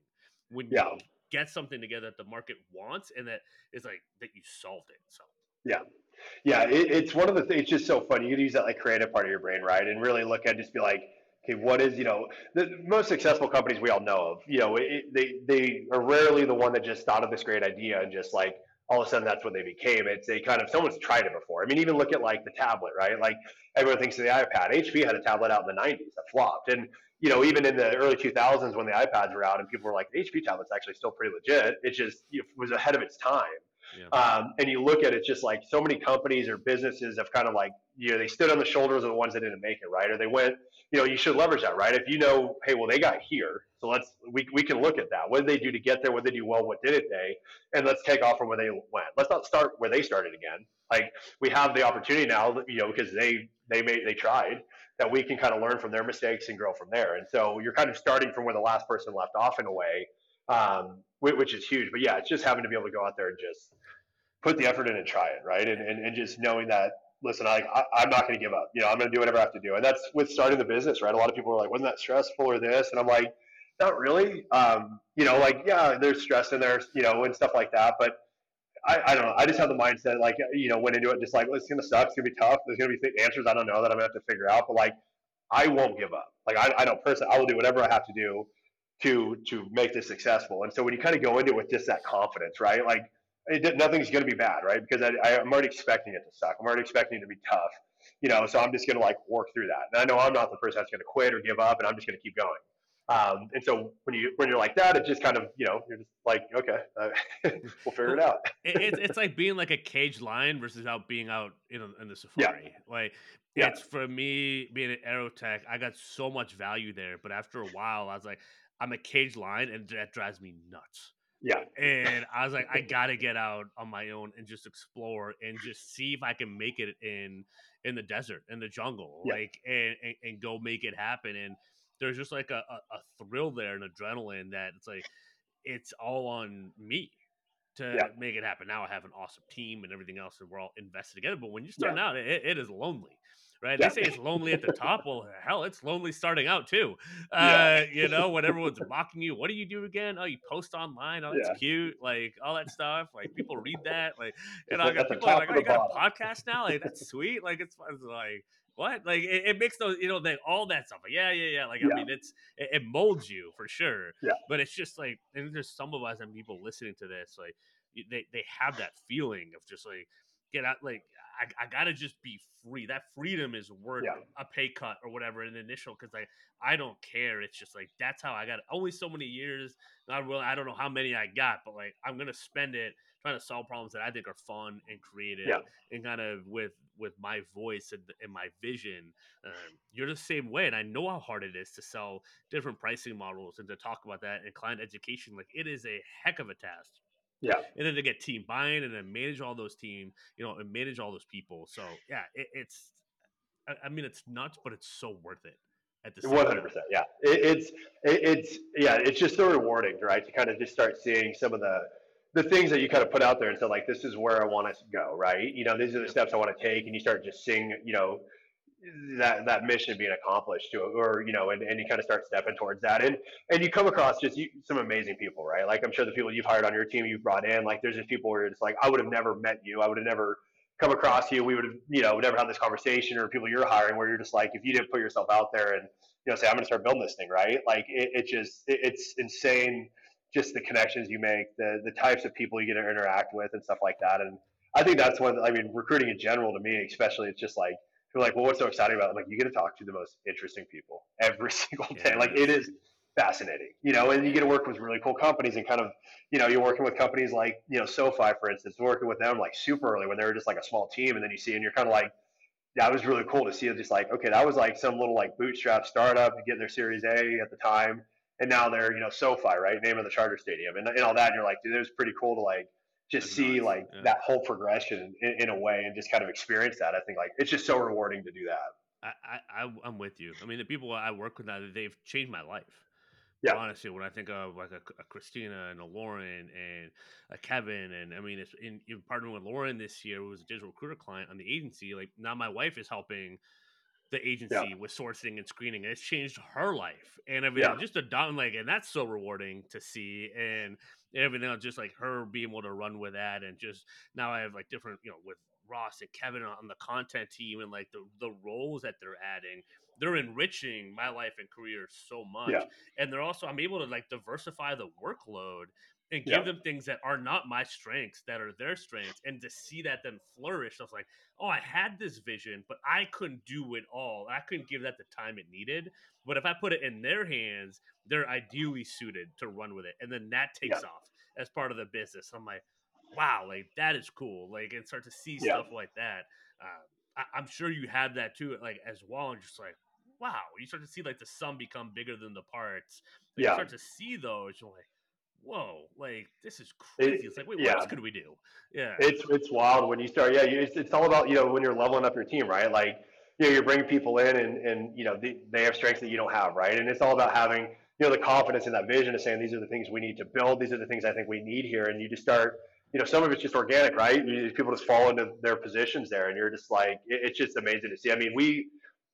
when you get something together that the market wants and that is like that you solved it. So yeah. Yeah, it, it's one of the things. It's just so funny. You can use that like creative part of your brain, right? And really look at just be like, okay, what is you know the most successful companies we all know of? You know, it, they they are rarely the one that just thought of this great idea and just like all of a sudden that's what they became. It's they kind of someone's tried it before. I mean, even look at like the tablet, right? Like everyone thinks of the iPad. HP had a tablet out in the 90s that flopped, and you know even in the early 2000s when the iPads were out and people were like, the HP tablet's actually still pretty legit. It just it was ahead of its time. Yeah. Um, and you look at it, just like so many companies or businesses have kind of like, you know, they stood on the shoulders of the ones that didn't make it, right? Or they went, you know, you should leverage that, right? If you know, hey, well, they got here, so let's we, we can look at that. What did they do to get there? What did they do well? What didn't they? And let's take off from where they went. Let's not start where they started again. Like we have the opportunity now, you know, because they they made they tried that we can kind of learn from their mistakes and grow from there. And so you're kind of starting from where the last person left off in a way, um, which is huge. But yeah, it's just having to be able to go out there and just put the effort in and try it, right? And and, and just knowing that listen, I, I am not going to give up. You know, I'm going to do whatever I have to do. And that's with starting the business, right? A lot of people are like, wasn't that stressful or this? And I'm like, not really. Um, you know, like yeah, there's stress in there, you know, and stuff like that, but I, I don't know. I just have the mindset, like, you know, went into it just like, well, it's going to suck. It's going to be tough. There's going to be answers I don't know that I'm going to have to figure out. But like, I won't give up. Like, I, I know personally, I will do whatever I have to do to to make this successful. And so when you kind of go into it with just that confidence, right? Like, it, nothing's going to be bad, right? Because I, I'm already expecting it to suck. I'm already expecting it to be tough, you know. So I'm just going to like work through that. And I know I'm not the person that's going to quit or give up, and I'm just going to keep going. Um, and so when you when you're like that, it just kind of you know you're just like okay, uh, we'll figure it out. it, it's it's like being like a caged lion versus out being out in, in the safari. Yeah. Like yeah. it's for me being an Aerotek, I got so much value there, but after a while, I was like, I'm a caged lion, and that drives me nuts. Yeah. And I was like, I gotta get out on my own and just explore and just see if I can make it in in the desert, in the jungle, yeah. like and, and, and go make it happen. And there's just like a, a, a thrill there and adrenaline that it's like it's all on me to yeah. make it happen. Now I have an awesome team and everything else, and we're all invested together. But when you start yeah. out, it, it is lonely, right? Yeah. They say it's lonely at the top. Well, hell, it's lonely starting out too. Uh, you know, when everyone's mocking you, what do you do again? Oh, you post online. Oh, it's cute. Like all that stuff. Like people read that. Like, you know, I got people like, oh, you got a podcast now. Like that's sweet. Like it's, it's like what? Like it, it, makes those, you know, that all that stuff. Like, yeah, yeah, yeah. Like yeah. I mean, it's it, it, molds you for sure. Yeah. But it's just like, and there's some of us and people listening to this, like they they have that feeling of just like get out, like I, I gotta just be free. That freedom is worth yeah. a pay cut or whatever an initial because I I don't care. It's just like that's how I got only so many years. Not really. I don't know how many I got, but like I'm gonna spend it trying to solve problems that I think are fun and creative, yeah. and kind of with with my voice and, and my vision. Um, you're the same way, and I know how hard it is to sell different pricing models and to talk about that and client education. Like it is a heck of a task. Yeah, and then to get team buy-in and then manage all those team, you know, and manage all those people. So yeah, it, it's. I, I mean, it's nuts, but it's so worth it at the one hundred percent. Yeah, it, it's it, it's yeah, it's just so rewarding, right? To kind of just start seeing some of the the things that you kind of put out there and said like this is where I want to go, right? You know, these are the steps I want to take, and you start just seeing, you know, that that mission being accomplished to or you know, and, and you kind of start stepping towards that, and and you come across just you, some amazing people, right? Like I'm sure the people you've hired on your team, you've brought in, like there's just people where it's like I would have never met you, I would have never come across you, we would have, you know, never had this conversation, or people you're hiring where you're just like, if you didn't put yourself out there and you know, say I'm going to start building this thing, right? Like it, it just it, it's insane just the connections you make, the the types of people you get to interact with, and stuff like that. And I think that's one. I mean, recruiting in general to me, especially, it's just like you're like, well, what's so exciting about it? Like, you get to talk to the most interesting people every single day. Yeah, like it is fascinating, you know, and you get to work with really cool companies and kind of, you know, you're working with companies like, you know, SoFi, for instance, working with them like super early when they were just like a small team. And then you see, and you're kind of like, that was really cool to see it just like, okay, that was like some little like bootstrap startup getting their series A at the time and now they're you know SoFi, right? Name of the Charter Stadium, and, and all that. And you're like, dude, it was pretty cool to like just see nice. like yeah. that whole progression in, in, a way and just kind of experience that. I think like it's just so rewarding to do that. I, I I'm with you. I mean, the people I work with now, they've changed my life. Yeah. Honestly, when I think of like a, a Christina and a Lauren and a Kevin, and I mean, it's in, in partnering with Lauren this year, who was a digital recruiter client on the agency. Like now, my wife is helping the agency yeah. with sourcing and screening. And It's changed her life and everything. Yeah. Just a down like, and that's so rewarding to see. And everything else, just like her being able to run with that, and just now I have like different, you know, with Ross and Kevin on the content team and like the the roles that they're adding. They're enriching my life and career so much, yeah. and they're also I'm able to like diversify the workload and give them things that are not my strengths that are their strengths and to see that then flourish i was like oh i had this vision but i couldn't do it all i couldn't give that the time it needed but if i put it in their hands they're ideally suited to run with it and then that takes off as part of the business i'm like wow, like that is cool. Like and start to see Yeah. stuff like that. Um, I, I'm sure you have that too, like as well, and just like wow, you start to see like the sum become bigger than the parts. Yeah. you start to see those, you're like, whoa, like this is crazy. it's like, wait, what else could we do? Yeah, It's it's wild when you start. Yeah, it's, it's all about you know when you're leveling up your team, right? Like you know you're bringing people in and and you know they, they have strengths that you don't have, right? And it's all about having you know the confidence in that vision of saying these are the things we need to build. These are the things I think we need here, and you just start. You know, some of it's just organic, right? You, people just fall into their positions there, and you're just like, it, it's just amazing to see. I mean, we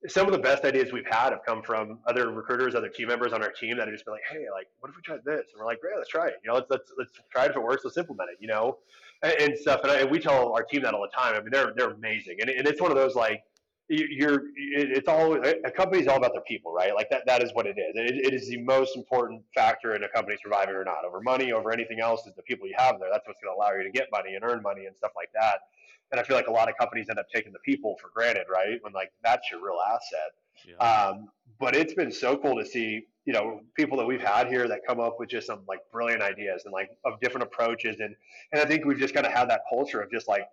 some of the best ideas we've had have come from other recruiters, other team members on our team that have just been like, "Hey, like, what if we tried this?" And we're like, "Great, let's try it. You know, let's let's let's try it. If it works, let's implement it. You know, and, and stuff." And, I, and we tell our team that all the time. I mean, they're they're amazing, and, and it's one of those like you- you're it's all a company's all about their people, right? Like that that is what it is. It, it is the most important factor in a company surviving or not. Over money, over anything else, is the people you have there. That's what's going to allow you to get money and earn money and stuff like that. And I feel like a lot of companies end up taking the people for granted, right? When like that's your real asset. yeah. Um, but it's been so cool to see, you know, people that we've had here that come up with just some like brilliant ideas and like of different approaches. And, and I think we've just kind of had that culture of just like,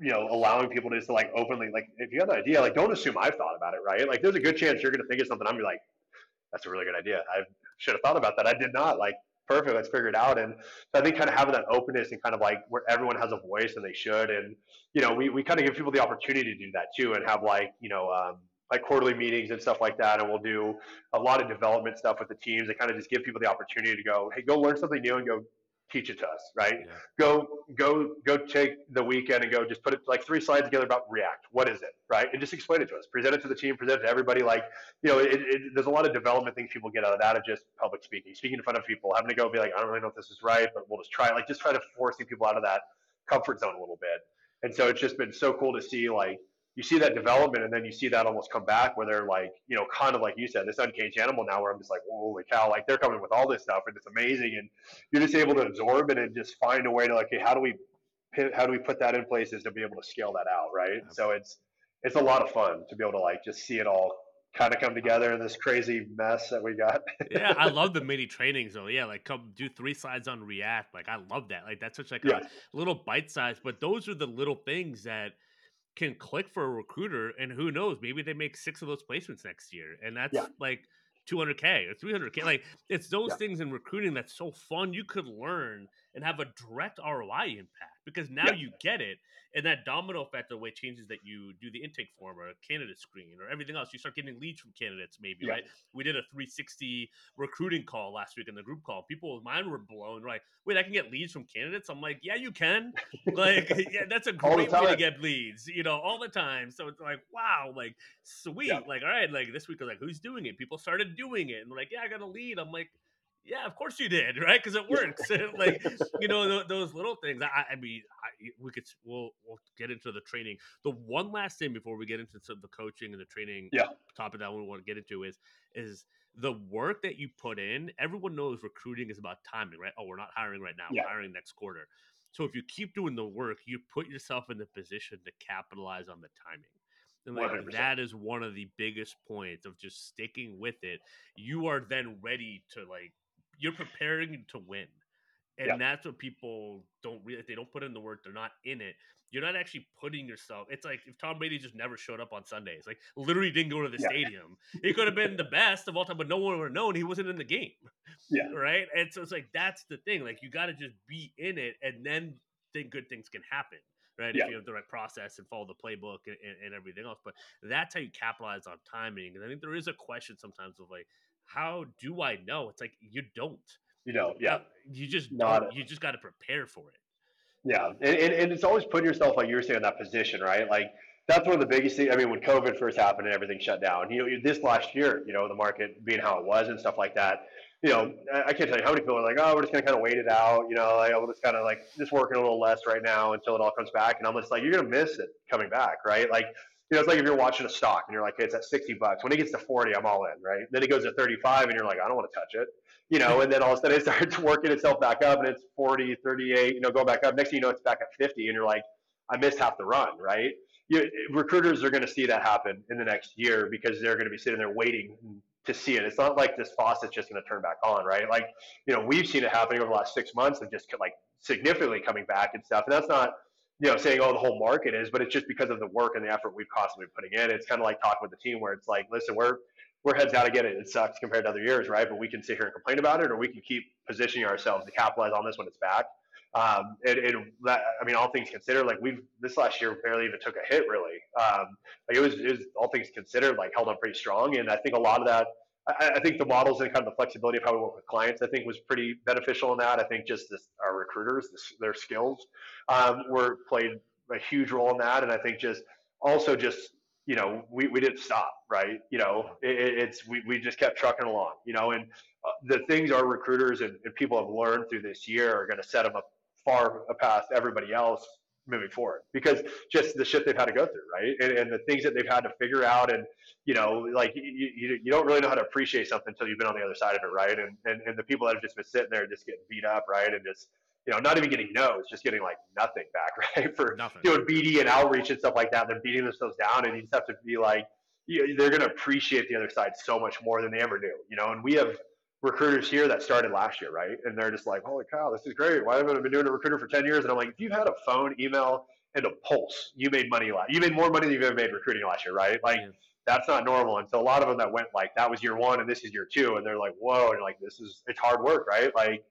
you know, allowing people to just like openly, like, if you have an idea, like, don't assume I've thought about it, right? Like, there's a good chance you're going to think of something. I'm gonna be like, that's a really good idea. I should have thought about that. I did not. Like, perfect. Let's figure it out. And so I think kind of having that openness and kind of like where everyone has a voice and they should. And, you know, we, we kind of give people the opportunity to do that too and have like, you know, um, like quarterly meetings and stuff like that. And we'll do a lot of development stuff with the teams and kind of just give people the opportunity to go, hey, go learn something new and go teach it to us, right? Yeah. Go, go, go take the weekend and go just put it like three slides together about React. What is it, right? And just explain it to us. Present it to the team. Present it to everybody. Like, you know, it, it, there's a lot of development things people get out of that of just public speaking, speaking in front of people, having to go be like, I don't really know if this is right, but we'll just try. it. Like, just try to forcing people out of that comfort zone a little bit. And so it's just been so cool to see like you see that development and then you see that almost come back where they're like, you know, kind of like you said, this uncaged animal now where I'm just like, holy cow, like they're coming with all this stuff and it's amazing. And you're just able to absorb it and just find a way to like, hey, how do we, how do we put that in places to be able to scale that out, right? So it's, it's a lot of fun to be able to like just see it all kind of come together in this crazy mess that we got. yeah, I love the mini trainings though. Yeah, like come do three slides on React. Like I love that. Like that's such like Yeah. a little bite size, but those are the little things that can click for a recruiter and who knows, maybe they make six of those placements next year. And that's Yeah. like 200k or 300k. Like it's those Yeah. things in recruiting that's so fun. You could learn and have a direct ROI impact because now Yeah. you get it. And that domino effect, the way it changes that you do the intake form or a candidate screen or everything else, you start getting leads from candidates, maybe, Yeah. right? We did a 360 recruiting call last week in the group call. People's mine were blown. Like, wait, I can get leads from candidates? I'm like, yeah, you can. Like, yeah, that's a great way to get leads, you know, all the time. So it's like, wow, like, sweet. Yeah. Like, all right, like this week, I was like, who's doing it? People started doing it. And like, yeah, I got a lead. I'm like, yeah, of course you did, right? Because it works. like, you know, th- those little things. I, I mean, I, we could, we'll, we'll get into the training. The one last thing before we get into some of the coaching and the training Yeah. topic that we want to get into is, is the work that you put in. Everyone knows recruiting is about timing, right? Oh, we're not hiring right now. Yeah. We're hiring next quarter. So if you keep doing the work, you put yourself in the position to capitalize on the timing. And like 100%. that is one of the biggest points of just sticking with it. You are then ready to like you're preparing to win. And Yeah. that's what people don't really they don't put in the work, they're not in it. You're not actually putting yourself. It's like if Tom Brady just never showed up on Sundays, like literally didn't go to the Yeah. stadium. He could have been the best of all time, but no one would have known he wasn't in the game. Yeah. Right. And so it's like that's the thing. Like you got to just be in it, and then think good things can happen. Right. Yeah. If you have the right process and follow the playbook and, and, and everything else. But that's how you capitalize on timing. And I think there is a question sometimes of like, how do I know? It's like you don't. you know, yeah. Uh, You just Not. You just got to prepare for it. Yeah, and, and, and it's always putting yourself, like you were saying, in that position, right? Like that's one of the biggest things. I mean, when COVID first happened and everything shut down, you know, this last year, you know, the market being how it was and stuff like that, you know, I can't tell you how many people are like, oh, we're just gonna kind of wait it out, you know, like, we're just kind of like just working a little less right now until it all comes back, and I'm just like, you're gonna miss it coming back, right? Like, know, it's like if you're watching a stock and you're like, hey, it's at 60 bucks. When it gets to 40, I'm all in, right? Then it goes to 35, and you're like, I don't want to touch it you know, and then all of a sudden it starts working itself back up and it's 40, 38, you know, go back up. Next thing you know, it's back at 50 and you're like, I missed half the run, right? You, recruiters are going to see that happen in the next year because they're going to be sitting there waiting, to see it. It's not like this faucet's just going to turn back on, right? Like, you know, we've seen it happening over the last six months of just like significantly coming back and stuff. And that's not, you know, saying, oh, the whole market is, but it's just because of the work and the effort we've constantly been putting in. It's kind of like talking with the team where it's like, listen, we're, we're heads down get it. It sucks compared to other years, right? But we can sit here and complain about it, or we can keep positioning ourselves to capitalize on this when it's back. Um, that, I mean, all things considered, like we've this last year barely even took a hit, really. Um, like it was, it was all things considered, like held up pretty strong. And I think a lot of that, I, I, think the models and kind of the flexibility of how we work with clients, I think was pretty beneficial in that. I think just this, our recruiters, this, their skills um, were played a huge role in that. And I think just also just you know, we, we didn't stop, right? You know, it, it's we, we just kept trucking along, you know, and uh, the things our recruiters and, and people have learned through this year are going to set them up far past everybody else moving forward because just the shit they've had to go through, right? And, and the things that they've had to figure out, and you know, like you, you, you don't really know how to appreciate something until you've been on the other side of it, right? And, and and the people that have just been sitting there just getting beat up, right, and just you know, not even getting no's, just getting like nothing back, right? For nothing. doing BD and outreach and stuff like that. They're beating themselves down, and you just have to be like, you, they're going to appreciate the other side so much more than they ever knew, you know. And we have recruiters here that started last year, right? And they're just like, holy cow, this is great. Why haven't I been doing a recruiter for 10 years? And I'm like, if you've had a phone, email, and a pulse, you made money last. You made more money than you've ever made recruiting last year, right? Like. Yeah. That's not normal. And so a lot of them that went like that was year one and this is year two, and they're like, whoa, and like this is it's hard work, right? Like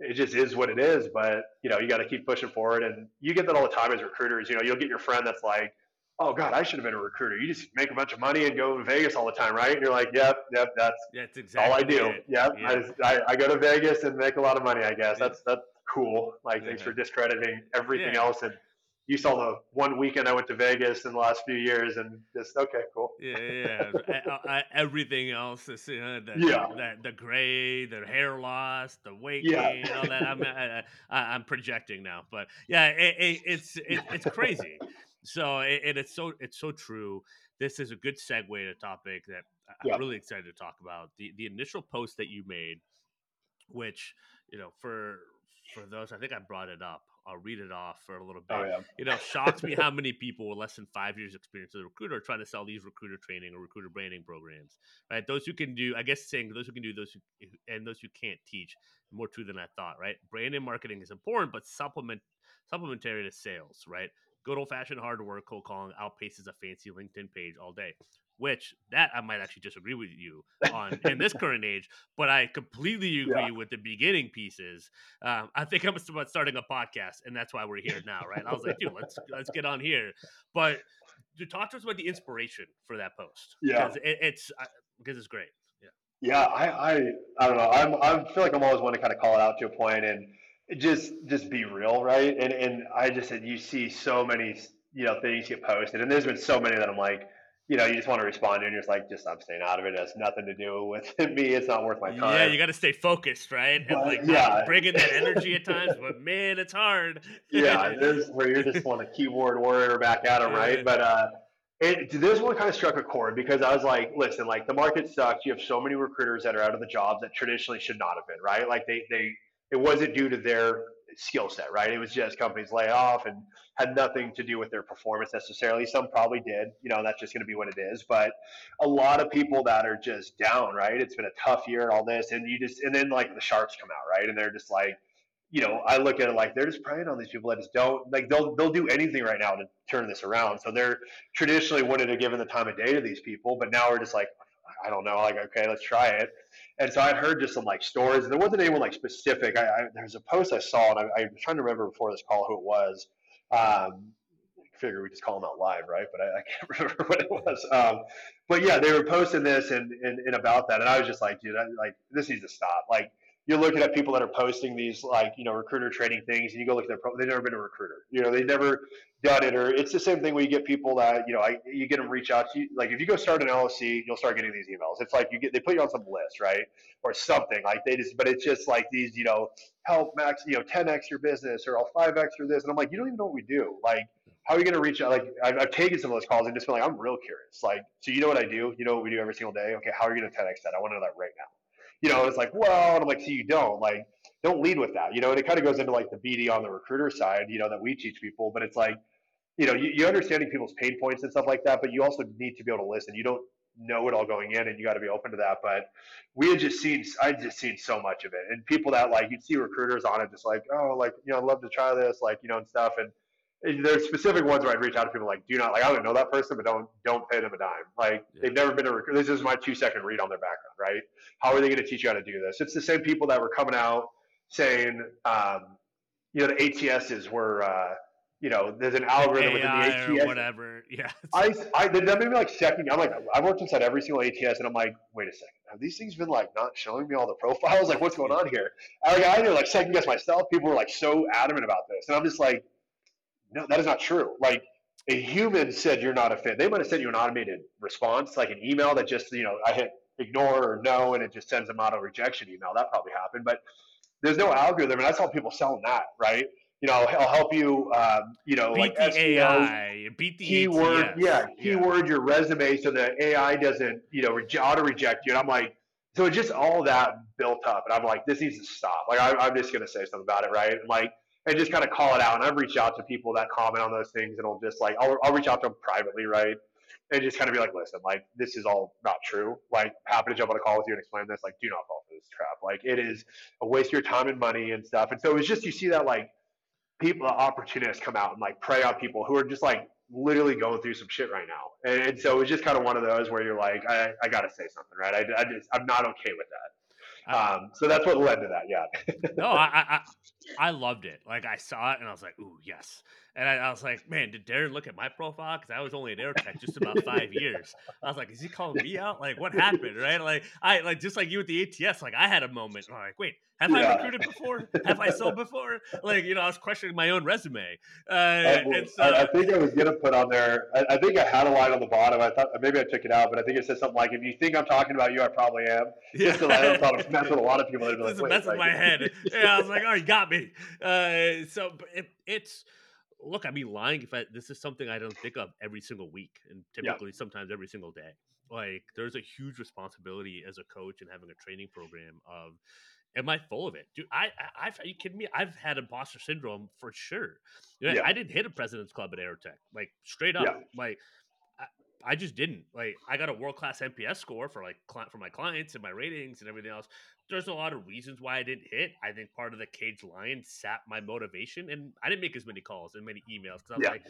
it just is what it is. But you know, you got to keep pushing forward, and you get that all the time as recruiters. You know, you'll get your friend that's like, "Oh God, I should have been a recruiter. You just make a bunch of money and go to Vegas all the time, right?" And you're like, "Yep, yep, that's, yeah, exactly all I do. It. Yep, yeah. I, just, I, I, go to Vegas and make a lot of money. I guess that's that's cool. Like, yeah. thanks for discrediting everything yeah. else and you saw the one weekend I went to Vegas in the last few years, and just okay, cool. Yeah, yeah. I, I, everything else is you know, the, yeah. the, the gray, the hair loss, the weight gain, all that. I'm I, am projecting now, but yeah, it, it, it's it, it's crazy. So it, it's so it's so true. This is a good segue to topic that I'm really excited to talk about. The the initial post that you made, which you know for for those, I think I brought it up I'll read it off for a little oh, bit. Oh, yeah. You know, shocks me how many people with less than five years experience as a recruiter are trying to sell these recruiter training or recruiter branding programs. Right? Those who can do, I guess, saying those who can do, those who and those who can't teach. More true than I thought. Right? Brand and marketing is important, but supplement supplementary to sales. Right? Good old fashioned hard work, cold calling outpaces a fancy LinkedIn page all day which that I might actually disagree with you on in this current age, but I completely agree yeah. with the beginning pieces. Um, I think I'm about starting a podcast, and that's why we're here now, right? I was like, dude, let's let's get on here. But to talk to us about the inspiration for that post, yeah, it, it's because it's great. Yeah, yeah, I, I, I don't know. I'm, I feel like I'm always one to kind of call it out to a point and just, just be real, right? And, and I just said you see so many, you know, things get posted, and there's been so many that I'm like you know, you just want to respond and you're just like, just I'm staying out of it. It has nothing to do with me. It's not worth my time. Yeah, you got to stay focused, right? But, and like, yeah, bringing that energy at times, but man, it's hard. yeah, there's where you just want to keyboard warrior back at them, right? But uh, it, this one kind of struck a chord because I was like, listen, like the market sucks. You have so many recruiters that are out of the jobs that traditionally should not have been, right? Like they they it wasn't due to their skill set, right? It was just companies lay off and had nothing to do with their performance necessarily. Some probably did, you know, that's just going to be what it is. But a lot of people that are just down, right? It's been a tough year and all this, and you just, and then like the sharks come out, right? And they're just like, you know, I look at it like they're just preying on these people that just don't like they'll they'll do anything right now to turn this around. So they're traditionally wouldn't have given the time of day to these people, but now we're just like, I don't know, like okay, let's try it. And so I'd heard just some like stories. There wasn't anyone like specific. I, I there was a post I saw, and I, I'm trying to remember before this call who it was. Um, figure we just call them out live, right? But I, I can't remember what it was. Um, but yeah, they were posting this and, and, and about that, and I was just like, dude, I, like this needs to stop. Like you're looking at people that are posting these like you know recruiter training things, and you go look at their pro- they've never been a recruiter. You know, they've never done it, or it's the same thing where you get people that you know I, you get them reach out to you. Like if you go start an LLC, you'll start getting these emails. It's like you get they put you on some list, right, or something like they just. But it's just like these, you know, help max, you know, 10x your business or I'll 5x your this, and I'm like, you don't even know what we do. Like, how are you going to reach out? Like I've, I've taken some of those calls and just been like, I'm real curious. Like, so you know what I do? You know what we do every single day? Okay, how are you going to 10x that? I want to know that right now you know, it's like, well, and I'm like, so you don't like, don't lead with that, you know, and it kind of goes into like the BD on the recruiter side, you know, that we teach people, but it's like, you know, you, you understanding people's pain points and stuff like that, but you also need to be able to listen. You don't, know it all going in, and you got to be open to that. But we had just seen, I'd just seen so much of it, and people that like you'd see recruiters on it, just like, oh, like you know, I'd love to try this, like you know, and stuff, and there's specific ones where I'd reach out to people like, do not like I don't know that person, but don't don't pay them a dime. Like yeah. they've never been a recruiter. This is my two second read on their background, right? How are they going to teach you how to do this? It's the same people that were coming out saying, um, you know, the ATSs were. Uh, you know, there's an algorithm within the ATS. Or whatever. Yeah. I, I, that made me like second. I'm like, I've worked inside every single ATS, and I'm like, wait a second. Have these things been like not showing me all the profiles? Like, what's going on here? I, like, I did like second guess myself. People were like so adamant about this, and I'm just like, no, that is not true. Like a human said you're not a fit. They might have sent you an automated response, like an email that just, you know, I hit ignore or no, and it just sends them auto rejection email. That probably happened, but there's no algorithm, and that's how people selling that, right? You know, I'll help you, um, you know, beat like the SEO, AI, beat the keyword, ATS. yeah, keyword yeah. your resume so the AI doesn't, you know, auto reject you. And I'm like, so it's just all that built up, and I'm like, this needs to stop. Like, I, I'm just gonna say something about it, right? like, and just kind of call it out. And I've reached out to people that comment on those things, and I'll just like I'll, I'll reach out to them privately, right? And just kind of be like, listen, like this is all not true. Like, happy to jump on a call with you and explain this. Like, do not fall for this trap. Like, it is a waste of your time and money and stuff. And so it's just you see that like people, opportunists come out and like prey on people who are just like literally going through some shit right now. And, and so it's just kind of one of those where you're like, I, I got to say something, right? I, I just I'm not okay with that. Um, so that's what led to that. Yeah. no, I, I I loved it. Like I saw it and I was like, ooh, yes. And I, I was like, man, did Darren look at my profile? Because I was only at Aerotek just about five years. I was like, is he calling me out? Like, what happened? Right? Like, I like just like you with the ATS. Like, I had a moment. I'm like, wait, have yeah. I recruited before? Have I sold before? Like, you know, I was questioning my own resume. Uh, I, so, I, I, think I was gonna put on there. I, I, think I had a line on the bottom. I thought maybe I took it out, but I think it said something like, "If you think I'm talking about you, I probably am." Yeah. Just because I thought it mess with a lot of people. Like, is mess with my head. yeah, I was like, "Oh, you got me." Uh, so it, it's look, I'd be lying if I, this is something I don't think of every single week and typically yeah. sometimes every single day. Like there's a huge responsibility as a coach and having a training program of am I full of it? Dude, I, I have are you kidding me? I've had imposter syndrome for sure. Know, yeah. I didn't hit a president's club at Aerotek. Like straight up. Yeah. Like I, I just didn't. Like I got a world class NPS score for like cl- for my clients and my ratings and everything else there's a lot of reasons why I didn't hit. I think part of the cage lion sapped my motivation, and I didn't make as many calls and many emails because I was yeah. like,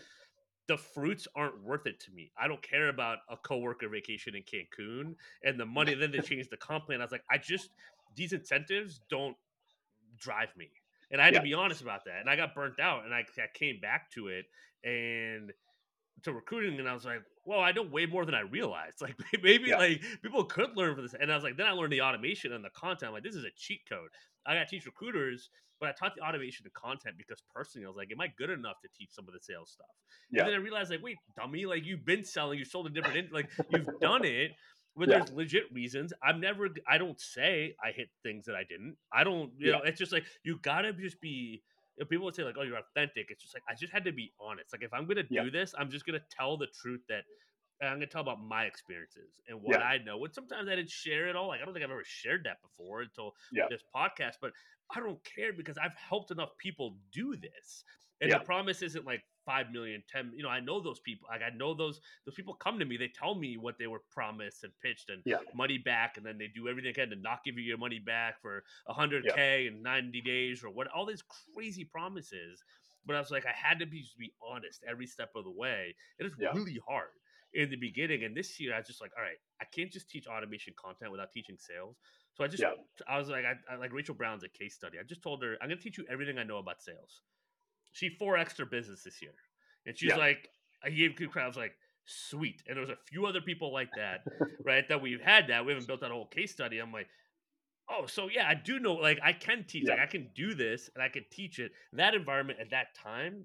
the fruits aren't worth it to me. I don't care about a coworker vacation in Cancun and the money. then they changed the comp plan. I was like, I just these incentives don't drive me, and I had yeah. to be honest about that. And I got burnt out, and I, I came back to it and to recruiting, and I was like, well, I know way more than I realized. Like maybe yeah. like people could learn from this. And I was like, then I learned the automation and the content. I'm like, this is a cheat code. I got to teach recruiters, but I taught the automation and content because personally, I was like, am I good enough to teach some of the sales stuff? Yeah. And then I realized, like, wait, dummy, like you've been selling, you sold a different, like you've done it. But yeah. there's legit reasons. I'm never. I don't say I hit things that I didn't. I don't. You yeah. know, it's just like you gotta just be if people would say like, "Oh, you're authentic," it's just like I just had to be honest. Like if I'm gonna yeah. do this, I'm just gonna tell the truth that I'm gonna tell about my experiences and what yeah. I know. And sometimes I didn't share it all. Like I don't think I've ever shared that before until yeah. this podcast. But I don't care because I've helped enough people do this. And the promise isn't like five million, ten. You know, I know those people. Like I know those those people come to me. They tell me what they were promised and pitched and yeah. money back, and then they do everything they can to not give you your money back for hundred k in ninety days or what. All these crazy promises. But I was like, I had to be be honest every step of the way. It is yeah. really hard in the beginning. And this year, I was just like, all right, I can't just teach automation content without teaching sales. So I just, yeah. I was like, I, I, like Rachel Brown's a case study. I just told her, I'm going to teach you everything I know about sales. She four extra business this year, and she's yeah. like, I gave good was like, sweet. And there was a few other people like that, right? That we've had that we haven't built that whole case study. I'm like, oh, so yeah, I do know. Like, I can teach. Yeah. Like, I can do this, and I can teach it. That environment at that time,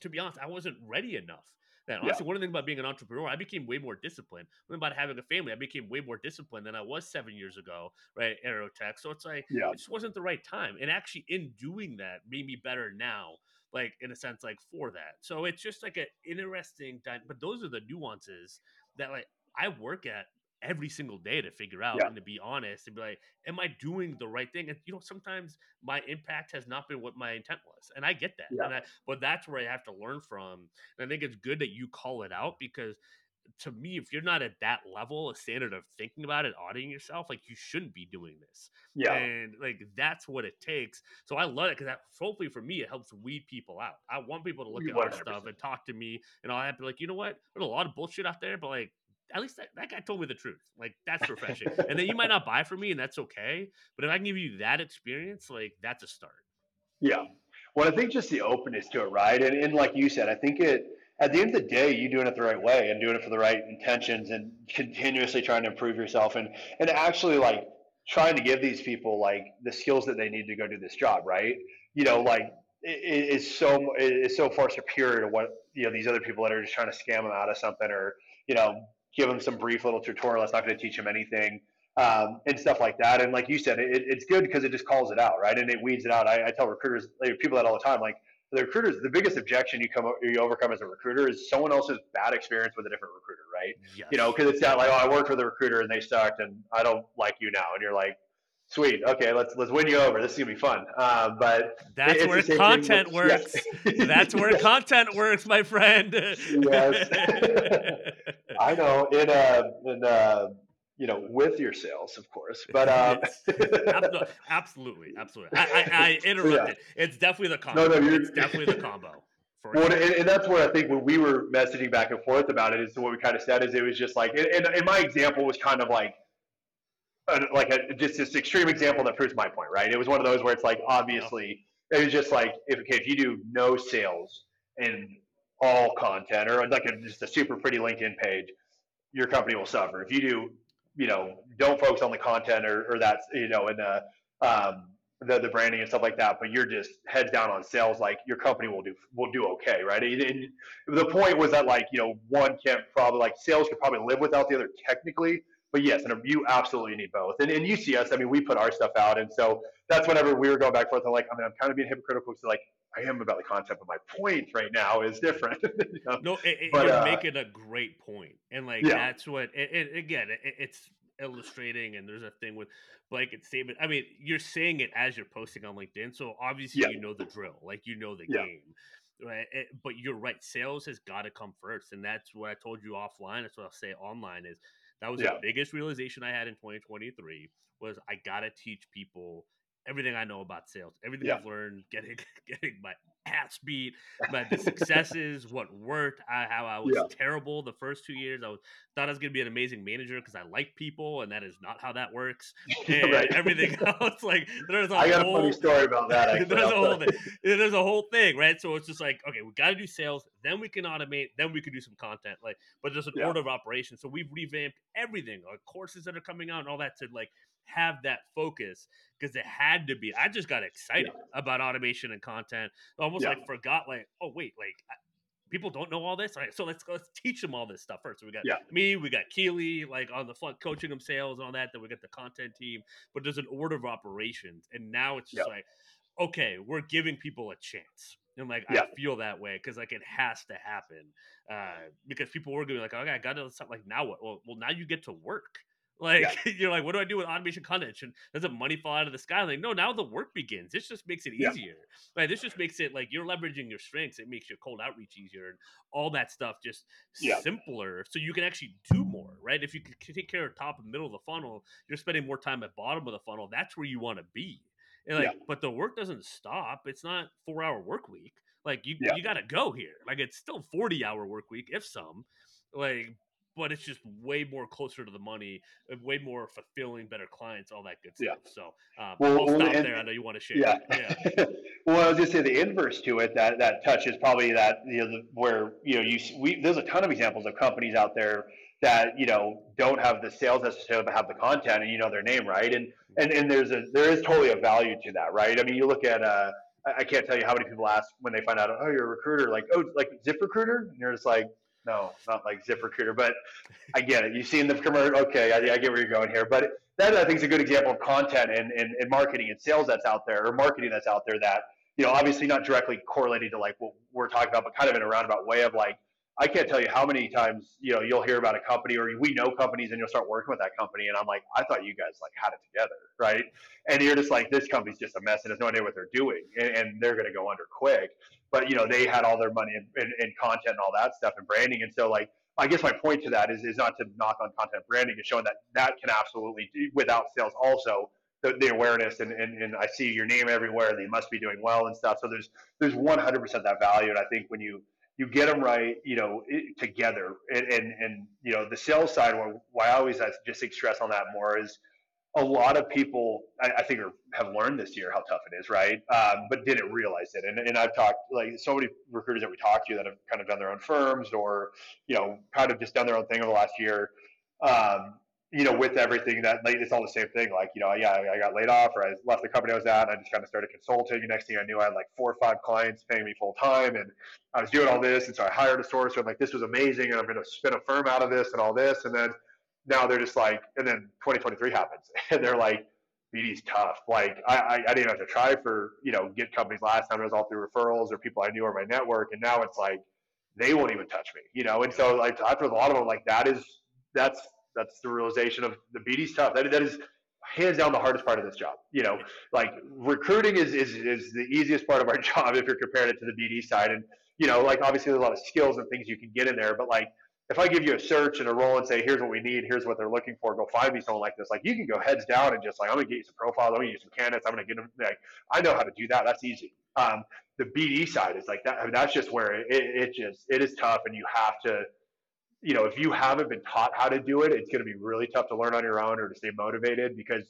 to be honest, I wasn't ready enough that. Honestly, yeah. one of the things about being an entrepreneur, I became way more disciplined. One about having a family, I became way more disciplined than I was seven years ago, right? Aerotek. So it's like, yeah. it just wasn't the right time. And actually, in doing that, made me better now, like in a sense, like for that. So it's just like an interesting, time but those are the nuances that like I work at every single day to figure out yeah. and to be honest and be like, am I doing the right thing? And you know, sometimes my impact has not been what my intent was, and I get that. Yeah. I, but that's where I have to learn from. And I think it's good that you call it out because to me, if you're not at that level, a standard of thinking about it, auditing yourself, like you shouldn't be doing this. Yeah. And like that's what it takes. So I love it because that hopefully for me it helps weed people out. I want people to look at our stuff and talk to me and I'll have to be like, you know what? There's a lot of bullshit out there, but like at least that, that guy told me the truth. Like that's refreshing. and then you might not buy from me and that's okay. But if I can give you that experience, like that's a start. Yeah. Well, I think just the openness to it, right? And, and like you said, I think it at the end of the day, you doing it the right way and doing it for the right intentions and continuously trying to improve yourself and and actually like trying to give these people like the skills that they need to go do this job, right? You know, like it is so it's so far superior to what you know these other people that are just trying to scam them out of something or you know give them some brief little tutorial that's not going to teach them anything um, and stuff like that. And like you said, it, it's good because it just calls it out, right? And it weeds it out. I, I tell recruiters, people that all the time, like the recruiters, the biggest objection you come you overcome as a recruiter is someone else's bad experience with a different recruiter, right? Yes. You know, because it's not like, oh, I worked with a recruiter and they sucked, and I don't like you now, and you're like, sweet, okay, let's let's win you over. This is gonna be fun. Uh, but that's where content works. Yes. that's where yes. content works, my friend. yes, I know. In uh, in uh, you know, with your sales, of course. But um, absolutely, absolutely. I, I, I interrupted. Yeah. It's definitely the combo. No, no, it's definitely the combo. Well, and, and, that's where I think when we were messaging back and forth about it, is what we kind of said is it was just like, and, and my example was kind of like, like a, just this extreme example that proves my point, right? It was one of those where it's like obviously it was just like if okay, if you do no sales and all content or like a, just a super pretty LinkedIn page, your company will suffer. If you do you know, don't focus on the content or, or that, you know, and the, um, the, the branding and stuff like that, but you're just heads down on sales, like your company will do, will do okay. Right. And the point was that like, you know, one can't probably like sales could probably live without the other technically, but yes, and you absolutely need both. And, and you see us, I mean, we put our stuff out. And so that's whenever we were going back and forth, I'm like, I mean, I'm kind of being hypocritical because like, I am about the content, but my point right now is different. you know? No, it, but, you're uh, making a great point, and like yeah. that's what. It, it, again, it's illustrating, and there's a thing with blanket statement. I mean, you're saying it as you're posting on LinkedIn, so obviously yeah. you know the drill, like you know the yeah. game. Right, but you're right. Sales has got to come first, and that's what I told you offline. That's what I'll say online. Is that was the biggest realization I had in 2023 was I got to teach people everything I know about sales, everything yeah. I've learned, getting getting my ass beat, but the successes, what worked, I, how I was yeah. terrible the first two years. I was, thought I was going to be an amazing manager because I like people, and that is not how that works. And right. everything else, like there's a I got whole, a funny story about that. Actually. there's a whole thing. There's a whole thing, right? So it's just like, okay, we got to do sales, then we can automate, then we can do some content, like. But there's an yeah. order of operations. so we've revamped everything, like courses that are coming out and all that to like have that focus because it had to be. I just got excited yeah. about automation and content. I almost yeah. like forgot, like, oh wait, like I, people don't know all this. All right, so let's let's teach them all this stuff first. So we got yeah. me, we got Keely, like on the front coaching them sales and all that. Then we got the content team, but there's an order of operations, and now it's just like, okay, we're giving people a chance. And like I feel that way because like it has to happen uh, because people were going to be like, okay, I got to stop like now what? Well, well, now you get to work. Like yeah. you're like, what do I do with automation content? Should, doesn't money fall out of the sky? Like, no, now the work begins. This just makes it easier. Yeah. Like this just makes it like you're leveraging your strengths. It makes your cold outreach easier and all that stuff just yeah. simpler. So you can actually do more, right? If you can take care of top and middle of the funnel, you're spending more time at bottom of the funnel. That's where you want to be. And like, but the work doesn't stop. It's not four hour work week. Like you, you got to go here. Like it's still 40 hour work week, if some. Like, but it's just way more closer to the money, uh, way more fulfilling, better clients, all that good stuff. Yeah. So um, well, I'll stop and, there. I know you want to share. Yeah. yeah. well, I was just say the inverse to it. That that touch is probably that you know the, where you know you we there's a ton of examples of companies out there that you know don't have the sales necessarily but have the content and you know their name right and and and there's a there is totally a value to that right i mean you look at uh I can't tell you how many people ask when they find out, oh, you're a recruiter, like, oh, like ZipRecruiter, and you're just like, no, not like ZipRecruiter, but I get it. You see in the commercial, okay, I, I, get where you're going here. But that I think is a good example of content and, and, and marketing and sales that's out there, or marketing that's out there that you know obviously not directly correlated to like what we're talking about, but kind of in a roundabout way of like I can't tell you how many times you know you'll hear about a company or we know companies and you'll start working with that company and I'm like I thought you guys like had it together right and you're just like this company's just a mess and has no idea what they're doing and, and they're going to go under quick but you know they had all their money in, content and all that stuff and branding and so like I guess my point to that is, is not to knock on content branding and showing that that can absolutely, do without sales, also the, the awareness and, and, and I see your name everywhere. and They must be doing well and stuff. So there's there's 100% that value, and I think when you you get them right, you know, it, together, and, and and you know the sales side. Why I always just stress on that more is a lot of people I, I think are, have learned this year how tough it is, right? Um, but didn't realize it. And, and I've talked like so many recruiters that we talked to that have kind of done their own firms or you know kind of just done their own thing over the last year. Um, you know, with everything that like, it's all the same thing. Like, you know, yeah, I got laid off or I left the company I was at and I just kind of started consulting. Next thing I knew, I had like four or five clients paying me full time and I was doing all this. And so I hired a sourcer. I'm like, this was amazing. And I'm going to spin a firm out of this and all this. And then now they're just like, and then 2023 happens and they're like, BD's tough. Like I, I, I didn't have to try for, you know, get companies last time. It was all through referrals or people I knew or my network. And now it's like, they won't even touch me, you know? And so like, I've heard a lot of them like that is, that's that's the realization of the BD stuff. That that is hands down the hardest part of this job. You know, like recruiting is is is the easiest part of our job if you're comparing it to the BD side. And you know, like obviously there's a lot of skills and things you can get in there, but like if I give you a search and a role and say, here's what we need, here's what they're looking for, go find me someone like this. Like you can go heads down and just like, I'm gonna get you some profiles, I'm gonna get you some candidates, I'm gonna get them. Like I know how to do that. That's easy. Um, the BD side is like that. I mean, that's just where it, it just it is tough, and you have to you know, if you haven't been taught how to do it, it's going to be really tough to learn on your own or to stay motivated because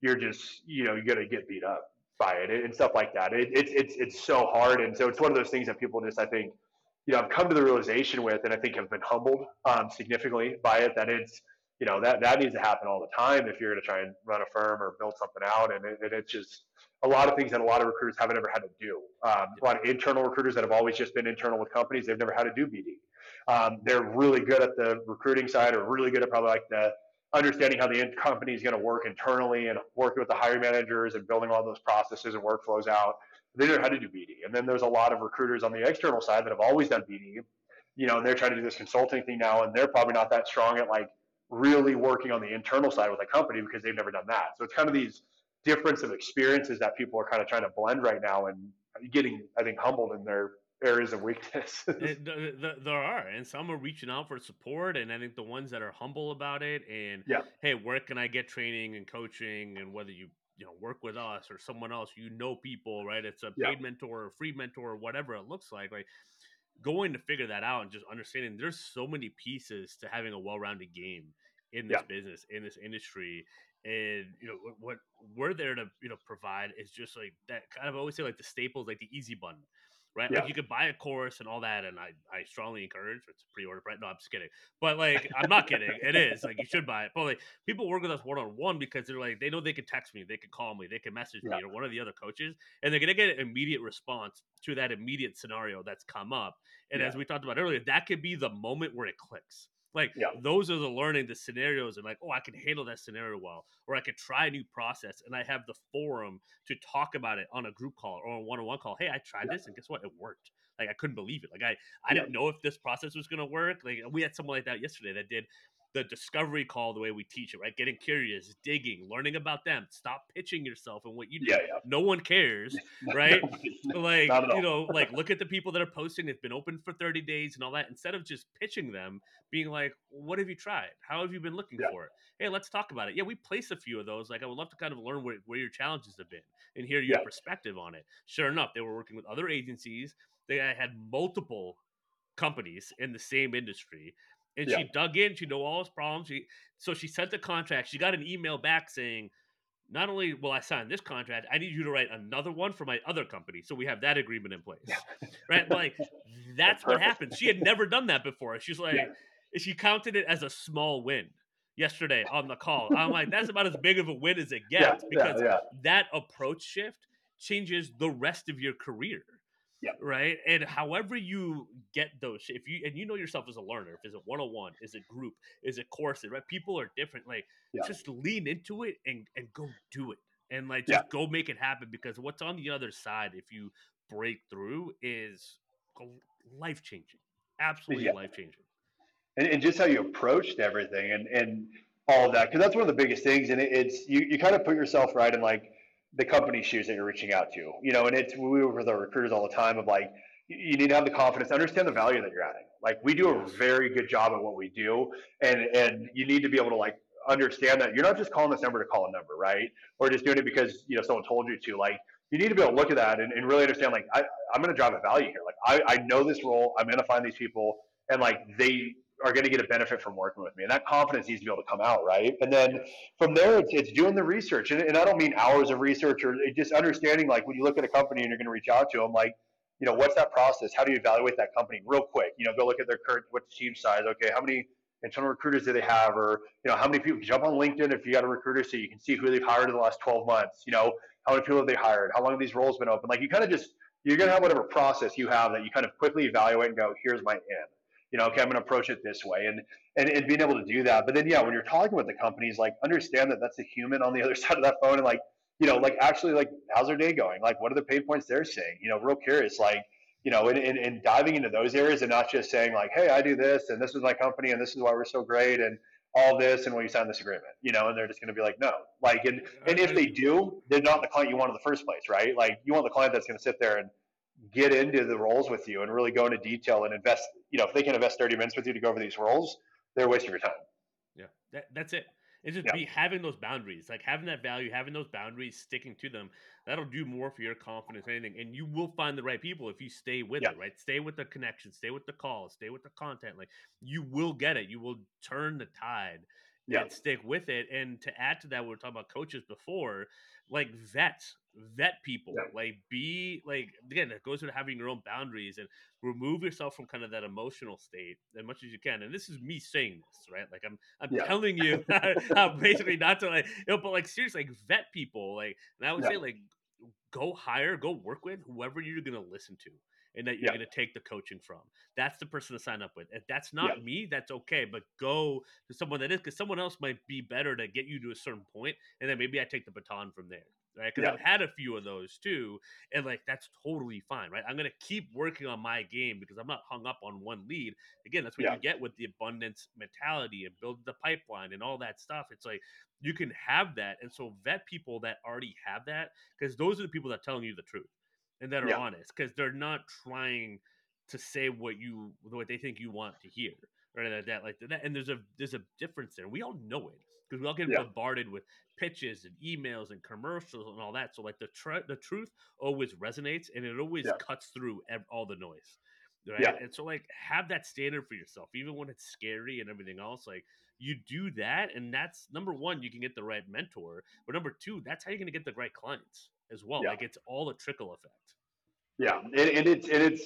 you're just, you know, you're going to get beat up by it and stuff like that. It, it's it's it's so hard, and so it's one of those things that people just, I think, you know, I've come to the realization with, and I think have been humbled um, significantly by it. That it's, you know, that that needs to happen all the time if you're going to try and run a firm or build something out, and, it, and it's just a lot of things that a lot of recruiters haven't ever had to do. Um, a lot of internal recruiters that have always just been internal with companies, they've never had to do BD. Um, they're really good at the recruiting side, or really good at probably like the understanding how the company is going to work internally and working with the hiring managers and building all those processes and workflows out. They know how to do BD. And then there's a lot of recruiters on the external side that have always done BD, you know, and they're trying to do this consulting thing now, and they're probably not that strong at like really working on the internal side with a company because they've never done that. So it's kind of these difference of experiences that people are kind of trying to blend right now and getting, I think, humbled in their areas of weakness. it, the, the, there are, and some are reaching out for support, and I think the ones that are humble about it, and yeah. hey, where can I get training and coaching, and whether you you know work with us or someone else, you know people, right? It's a paid yeah. mentor, or free mentor, or whatever it looks like, like going to figure that out and just understanding there's so many pieces to having a well-rounded game in this yeah. business in this industry and you know what, what, we're there to you know provide is just like that kind of always say like the staples like the easy button right? Yeah. Like you could buy a course and all that, and I, I strongly encourage it's pre-order. Right? No, I'm just kidding. But like, I'm not kidding. It is like you should buy it. But like, people work with us one on one because they're like they know they can text me, they can call me, they can message yeah. me, or one of the other coaches, and they're gonna get an immediate response to that immediate scenario that's come up. And yeah. as we talked about earlier, that could be the moment where it clicks. Like yeah. those are the learning, the scenarios, and like, oh, I can handle that scenario well, or I could try a new process, and I have the forum to talk about it on a group call or a one-on-one call. Hey, I tried yeah. this, and guess what? It worked. Like I couldn't believe it. Like I, I yeah. didn't know if this process was gonna work. Like we had someone like that yesterday that did the discovery call the way we teach it, right? Getting curious, digging, learning about them. Stop pitching yourself and what you do. Yeah, yeah. No one cares, right? like you know, like look at the people that are posting. It's been open for 30 days and all that. Instead of just pitching them, being like, "What have you tried? How have you been looking yeah. for it? Hey, let's talk about it." Yeah, we place a few of those. Like I would love to kind of learn where, where your challenges have been and hear your perspective on it. Sure enough, they were working with other agencies. They had multiple companies in the same industry and yeah. she dug in. She knew all his problems. She so she sent the contract. She got an email back saying, "Not only will I sign this contract, I need you to write another one for my other company." So we have that agreement in place, yeah. right? Like that's, what happened. She had never done that before. She's like, yeah. she counted it as a small win yesterday on the call. I'm like, that's about as big of a win as it gets because that approach shift changes the rest of your career yeah. Right. And however you get those, if you and you know yourself as a learner, if it's a one on one, is it group, is it courses, right? People are different. Like yeah. just lean into it and and go do it. And like just yeah. go make it happen because what's on the other side if you break through is life changing. Absolutely life changing. And, and just how you approached everything and and all of that because that's one of the biggest things and it, it's you, you kind of put yourself right in like the company shoes that you're reaching out to. You know, and it's we were with our recruiters all the time of like you need to have the confidence, understand the value that you're adding. Like we do a very good job at what we do, and and you need to be able to like understand that you're not just calling this number to call a number, right? Or just doing it because you know someone told you to. Like you need to be able to look at that and, and really understand like I, I'm going to drive a value here. Like I, I know this role, I'm going to find these people, and like they are going to get a benefit from working with me, and that confidence needs to be able to come out, right? And then from there, it's, it's doing the research, and, and I don't mean hours of research or just understanding like when you look at a company and you're going to reach out to them, like you know what's that process? How do you evaluate that company real quick? You know, go look at their current what's the team size? Okay, how many internal recruiters do they have, or you know how many people jump on LinkedIn if you got a recruiter so you can see who they've hired in the last 12 months. You know how many people have they hired? How long have these roles been open? Like you kind of just you're gonna have whatever process you have that you kind of quickly evaluate and go, here's my in. You know, okay, I'm gonna approach it this way, and and and being able to do that. But then yeah, when you're talking with the companies, like understand that that's a human on the other side of that phone, and like you know, like actually like how's their day going? Like what are the pain points they're seeing? You know, real curious, like you know, and, and, and diving into those areas and not just saying like, hey, I do this and this is my company and this is why we're so great and all this and when you sign this agreement, you know, and they're just going to be like, no, like, and, and if they do, they're not the client you want in the first place, right? Like you want the client that's going to sit there and get into the roles with you and really go into detail and invest, you know, if they can invest 30 minutes with you to go over these roles, they're wasting your time. Yeah, that, that's it. It's just yeah. be having those boundaries, like having that value, having those boundaries, sticking to them. That'll do more for your confidence than anything. And you will find the right people if you stay with yeah. it, right? Stay with the connection, stay with the calls, stay with the content. Like you will get it. You will turn the tide yeah. and stick with it. And to add to that, we were talking about coaches before, like vets, vet people, yeah. like be like again, it goes to having your own boundaries and remove yourself from kind of that emotional state as much as you can. And this is me saying this, right? Like I'm I'm yeah. telling you how basically not to like you know, but like seriously, like vet people, like and I would say like go hire, go work with whoever you're gonna listen to and that you're yeah. going to take the coaching from. That's the person to sign up with. If that's not yeah. me, that's okay. But go to someone that is, because someone else might be better to get you to a certain point, and then maybe I take the baton from there. Right, because yeah. I've had a few of those too, and like that's totally fine, right? I'm gonna keep working on my game because I'm not hung up on one lead. Again, that's what you get with the abundance mentality and build the pipeline and all that stuff. It's like you can have that, and so vet people that already have that because those are the people that are telling you the truth and that are yeah. honest because they're not trying to say what you what they think you want to hear or like that like that and there's a there's a difference there we all know it because we all get yeah. bombarded with pitches and emails and commercials and all that so like the tr- the truth always resonates and it always yeah. cuts through ev- all the noise right yeah. and so like have that standard for yourself even when it's scary and everything else like you do that and that's number one you can get the right mentor but number two that's how you're going to get the right clients as well. Yeah. Like it's all a trickle effect. Yeah, and, and it's and it's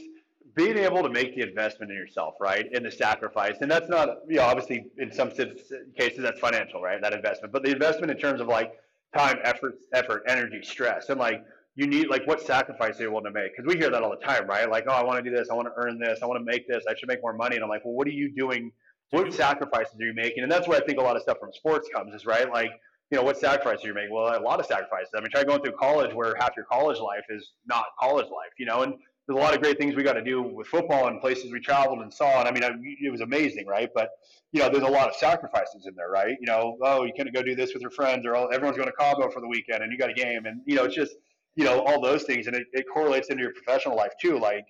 being able to make the investment in yourself, right, and the sacrifice, and that's not, you know, obviously in some cases that's financial, right, that investment, but the investment in terms of like time, effort, effort, energy, stress, and like you need like what sacrifice are you willing to make? Because we hear that all the time, right? Like, oh, I want to do this, I want to earn this, I want to make this, I should make more money, and I'm like, well, what are you doing? What sacrifices are you making? And that's where I think a lot of stuff from sports comes, is right, like you know, what sacrifices are you making? Well, a lot of sacrifices. I mean, try going through college where half your college life is not college life, you know, and there's a lot of great things we got to do with football and places we traveled and saw. And I mean, it was amazing, right? But, you know, there's a lot of sacrifices in there, right? You know, oh, you couldn't go do this with your friends or oh, everyone's going to Cabo for the weekend and you got a game. And, you know, it's just, you know, all those things. And it, it correlates into your professional life too. Like,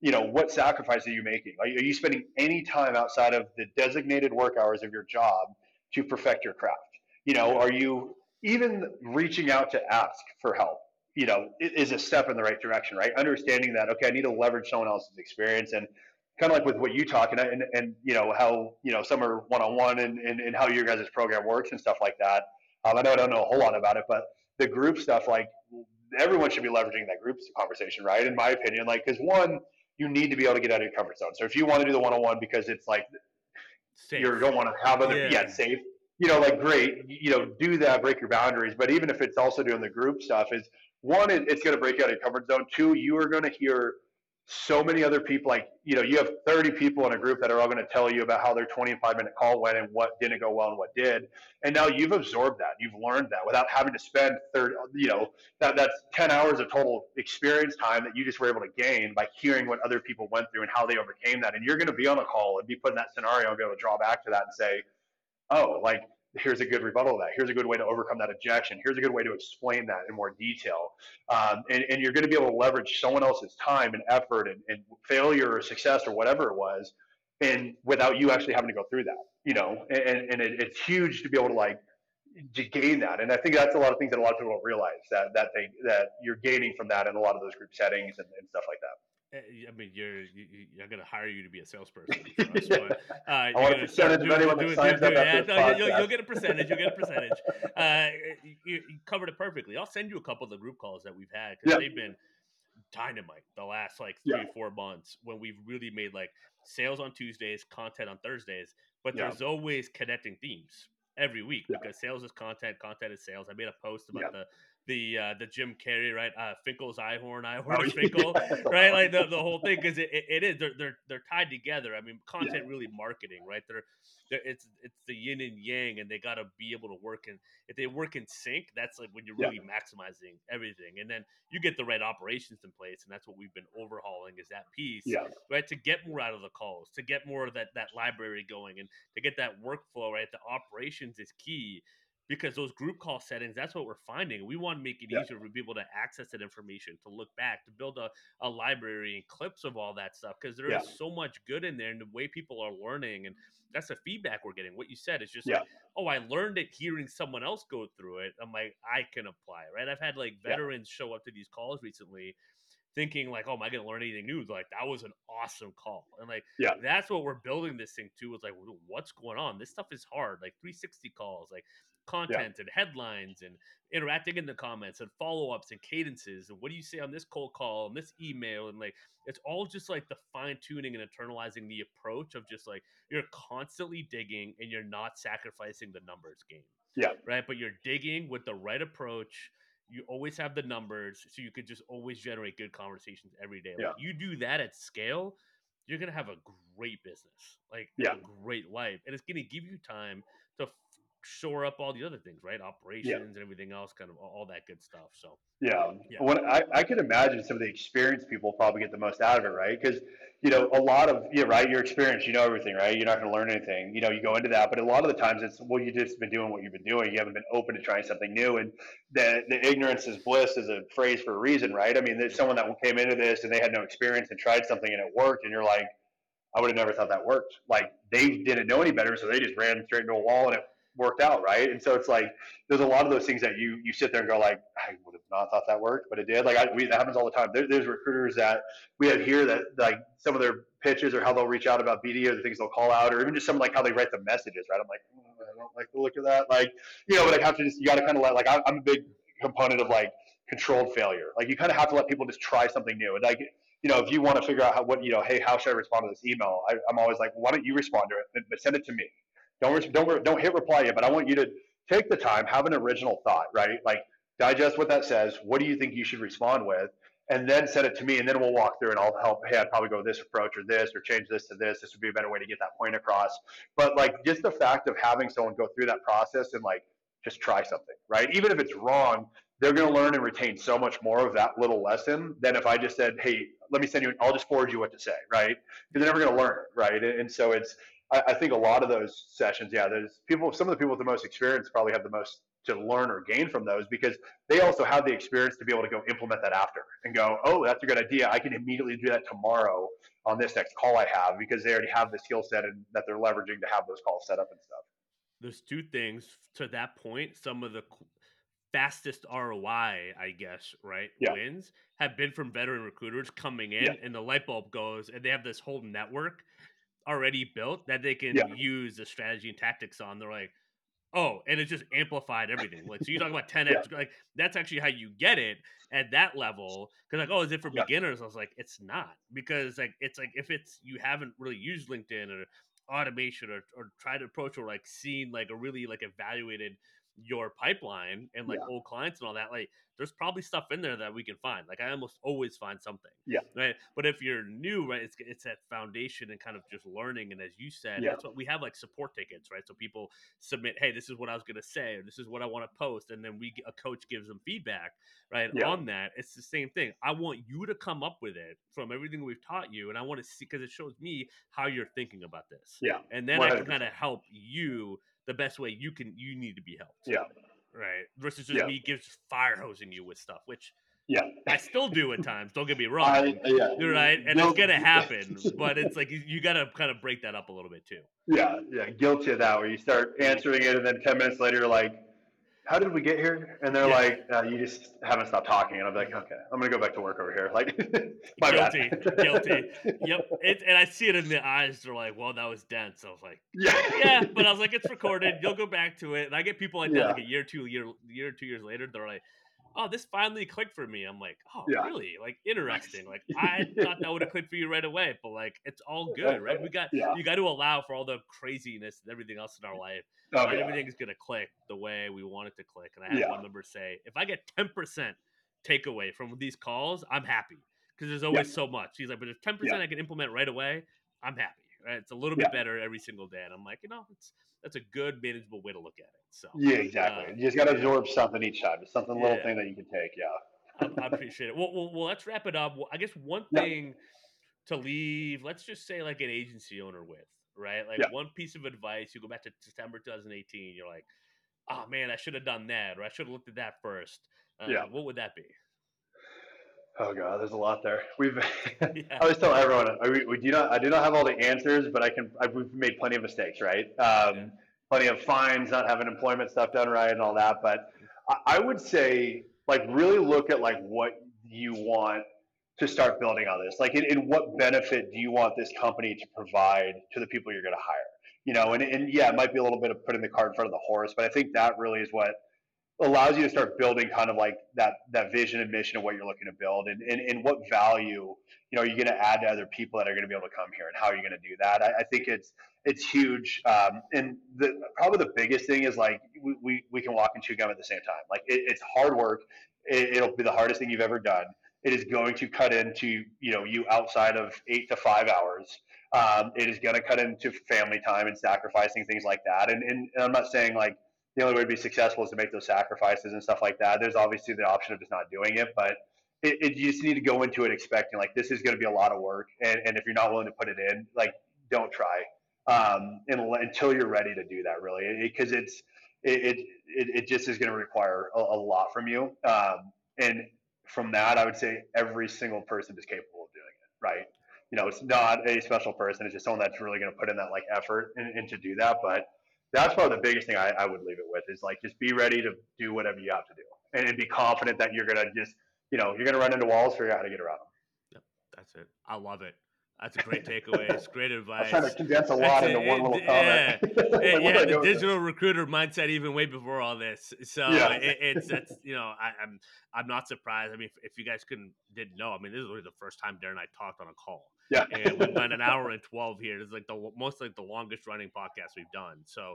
you know, what sacrifice are you making? Are are you spending any time outside of the designated work hours of your job to perfect your craft? you know are you even reaching out to ask for help you know is a step in the right direction right? Understanding that okay i need to leverage someone else's experience and kind of like with what you talk and, and, and you know how you know some are one-on-one and, and, and how your guys' program works and stuff like that. Um, i know i don't know a whole lot about it but the group stuff like everyone should be leveraging that group conversation right? In my opinion like because one you need to be able to get out of your comfort zone. So if you want to do the one-on-one because it's like safe. you don't want to have other yeah, yeah safe you know, like great, you know, do that, break your boundaries. But even if it's also doing the group stuff, is one, it's going to break out of your comfort zone. Two, you are going to hear so many other people. Like, you know, you have 30 people in a group that are all going to tell you about how their 25 minute call went and what didn't go well and what did. And now you've absorbed that, you've learned that without having to spend third, you know, that that's 10 hours of total experience time that you just were able to gain by hearing what other people went through and how they overcame that. And you're going to be on a call and be put in that scenario and be able to draw back to that and say, oh, like here's a good rebuttal of that. Here's a good way to overcome that objection. Here's a good way to explain that in more detail. Um, and, and, you're going to be able to leverage someone else's time and effort and, and, failure or success or whatever it was and without you actually having to go through that, you know, and, and it, it's huge to be able to like to gain that. And I think that's a lot of things that a lot of people don't realize that that they that you're gaining from that in a lot of those group settings and, and stuff like that. Eh, I mean, you're you, you're gonna hire you to be a salesperson. For us, but, uh, I want a percentage of anyone that signs up yeah, no, you'll, you'll, get a percentage. You'll get a percentage. Uh, you, you, covered it perfectly. I'll send you a couple of the group calls that we've had because yeah. they've been dynamite the last like three yeah. four months when we've really made like sales on Tuesdays, content on Thursdays, but there's always connecting themes every week because sales is content, content is sales. I made a post about the the uh, the Jim Carrey right, uh, Finkle's Einhorn, Einhorn oh, Finkle, yeah. right? Like the, the whole thing because it, it, it is they're, they're they're tied together. I mean, content yeah. really marketing, right? They're, they're it's it's the yin and yang, and they got to be able to work in. If they work in sync, that's like when you're really yeah. maximizing everything, and then you get the right operations in place, and that's what we've been overhauling is that piece, yeah. right? To get more out of the calls, to get more of that that library going, and to get that workflow right. The operations is key because those group call settings that's what we're finding we want to make it yeah. easier for people to access that information to look back to build a, a library and clips of all that stuff because there yeah. is so much good in there and the way people are learning and that's the feedback we're getting what you said is just yeah. like oh i learned it hearing someone else go through it i'm like i can apply right i've had like veterans show up to these calls recently thinking like, oh, am I going to learn anything new? Like that was an awesome call, and like yeah, that's what we're building this thing to. Is like, what's going on? This stuff is hard. Like 360 calls, like content yeah. and headlines and interacting in the comments and follow ups and cadences and what do you say on this cold call and this email and like it's all just like the fine tuning and internalizing the approach of just like you're constantly digging and you're not sacrificing the numbers game. Yeah. Right. But you're digging with the right approach. You always have the numbers, so you could just always generate good conversations every day. Yeah. Like you do that at scale, you're gonna have a great business, like yeah. a great life, and it's gonna give you time shore up all the other things, right? Operations yeah. and everything else, kind of all that good stuff. So yeah, um, yeah. When I, I could imagine some of the experienced people probably get the most out of it, right? Because you know a lot of yeah, right. Your experience, you know everything, right? You're not going to learn anything. You know, you go into that, but a lot of the times it's well, you just been doing what you've been doing. You haven't been open to trying something new, and the the ignorance is bliss is a phrase for a reason, right? I mean, there's someone that came into this and they had no experience and tried something and it worked, and you're like. I would have never thought that worked. Like they didn't know any better, so they just ran straight into a wall and it worked out, right? And so it's like there's a lot of those things that you you sit there and go like, I would have not thought that worked, but it did. Like I, we, that happens all the time. There, there's recruiters that we have here that like some of their pitches or how they'll reach out about BD or the things they'll call out, or even just some like how they write the messages, right? I'm like, oh, I don't like the look of that, like you know, but I have to just you got to kind of let like I'm a big component of like controlled failure. Like you kind of have to let people just try something new, and like you know, if you want to figure out how, what, you know, hey, how should I respond to this email? I, am always like, why don't you respond to it, but send it to me. Don't don't don't hit reply yet, but I want you to take the time, have an original thought, right? Like digest what that says. What do you think you should respond with? And then send it to me, and then we'll walk through, and I'll help. Hey, I'd probably go this approach or this, or change this to this. This would be a better way to get that point across. But like just the fact of having someone go through that process and like just try something, right? Even if it's wrong, they're going to learn and retain so much more of that little lesson than if I just said, "Hey, let me send you. I'll just forward you what to say," right? Because they're never going to learn right? And so it's I, I, think a lot of those sessions, yeah, there's people, some of the people with the most experience probably have the most to learn or gain from those because they also have the experience to be able to go implement that after and go, oh, that's a good idea. I can immediately do that tomorrow on this next call I have because they already have the skill set and that they're leveraging to have those calls set up and stuff. There's two things to that point. Some of the fastest ROI, I guess, right? Yeah. Wins have been from veteran recruiters coming in, yeah. and the light bulb goes, and they have this whole network already built that they can yeah. use the strategy and tactics on. They're like, oh, and it just amplified everything. Like, so you talk about 10x, yeah. like that's actually how you get it at that level. Cause like, oh, is it for yeah. beginners? I was like, it's not because like, it's like, if it's, you haven't really used LinkedIn or automation or, or tried to approach or like seen like a really like evaluated your pipeline and like yeah. old clients and all that, like there's probably stuff in there that we can find. Like I almost always find something. Yeah. Right. But if you're new, right, it's it's that foundation and kind of just learning. And as you said, yeah. that's what we have like support tickets, right? So people submit, hey, this is what I was gonna say, or this is what I want to post, and then we a coach gives them feedback, right, yeah. on that. It's the same thing. I want you to come up with it from everything we've taught you, and I want to see because it shows me how you're thinking about this. Yeah. And then 100%. I can kind of help you the best way you can you need to be helped. Yeah. Right. Versus just yeah. me gives fire hosing you with stuff, which Yeah, I still do at times. Don't get me wrong. I, yeah, You're right, and it's gonna happen. But it's like you, you gotta kind of break that up a little bit too. Yeah, yeah, guilty of that. Where you start answering it, and then ten minutes later, you're like, "How did we get here?" And they're Yeah. like, uh, "You just haven't stopped talking." And I'm like, "Okay, I'm gonna go back to work over here." Like, my Guilty, guilty. Yep. It, and I see it in the eyes. They're like, "Well, that was dense." I was like, Yeah, "Yeah," but I was like, "It's recorded. You'll go back to it." And I get people like that, Yeah. like a year, two year, year, two years later. They're like, "Oh, this finally clicked for me." I'm like, "Oh, Yeah. really? Like interesting. Like I thought that would have clicked for you right away, but like it's all good, right? We got Yeah. you got to allow for all the craziness and everything else in our life." oh, yeah. everything's gonna click the way we want it to click. And I had one member say, if I get ten percent takeaway from these calls, I'm happy because there's always so much. He's like, but if ten percent I can implement right away, I'm happy. Right? It's a little bit Yeah. better every single day, and I'm like, you know, it's that's a good manageable way to look at it. So Yeah, exactly. Uh, you just got to absorb something each time. Just something little Yeah. thing that you can take. Yeah. I, I appreciate it. Well, well, well, let's wrap it up. Well, I guess one Yeah. thing to leave, let's just say like an agency owner with, right? Like Yeah. one piece of advice, you go back to September 2018, you're like, oh man, I should have done that, or I should have looked at that first. Uh, Yeah. What would that be? Oh god, there's a lot there. We've. I Yeah. always tell everyone, I, we, we do not. I do not have all the answers, but I can. I, we've made plenty of mistakes, right? Um, Yeah. Plenty of fines, not having employment stuff done right, and all that. But I, I would say, like, really look at like what you want to start building on this. Like, in, in what benefit do you want this company to provide to the people you're going to hire? You know, and, and yeah, it might be a little bit of putting the cart in front of the horse, but I think that really is what allows you to start building kind of like that that vision and mission of what you're looking to build and, and, and what value you know you're going to add to other people that are going to be able to come here and how are you going to do that? I, I think it's it's huge um, and the probably the biggest thing is like we, we, we can walk and chew gum at the same time. Like it, it's hard work. It, it'll be the hardest thing you've ever done. It is going to cut into you know you outside of eight to five hours. Um, it is going to cut into family time and sacrificing things like that. And, and, and i'm not saying like the only way to be successful is to make those sacrifices and stuff like that. There's obviously the option of just not doing it, but it, it you just need to go into it expecting like this is going to be a lot of work, and, and if you're not willing to put it in, like don't try um, and, until you're ready to do that, really, because it, it's it, it it just is going to require a, a lot from you, um, and from that, I would say every single person is capable of doing it, right? You know, it's not a special person; it's just someone that's really going to put in that like effort and to do that, but that's probably the biggest thing I, I would leave it with is like just be ready to do whatever you have to do and, and be confident that you're gonna just you know you're gonna run into walls figure out how to get around them yep That's it. I love it. That's a great takeaway. It's great advice. trying to condense a That's lot it. into one little yeah. comment It- Like, yeah, the digital recruiter mindset even way before all this. So Yeah. it, it's it's you know I, I'm I'm not surprised. I mean, if, if you guys couldn't didn't know, I mean, this is really the first time Darren and I talked on a call, yeah and we went an hour and twelve here. It's like the most like the longest running podcast we've done. So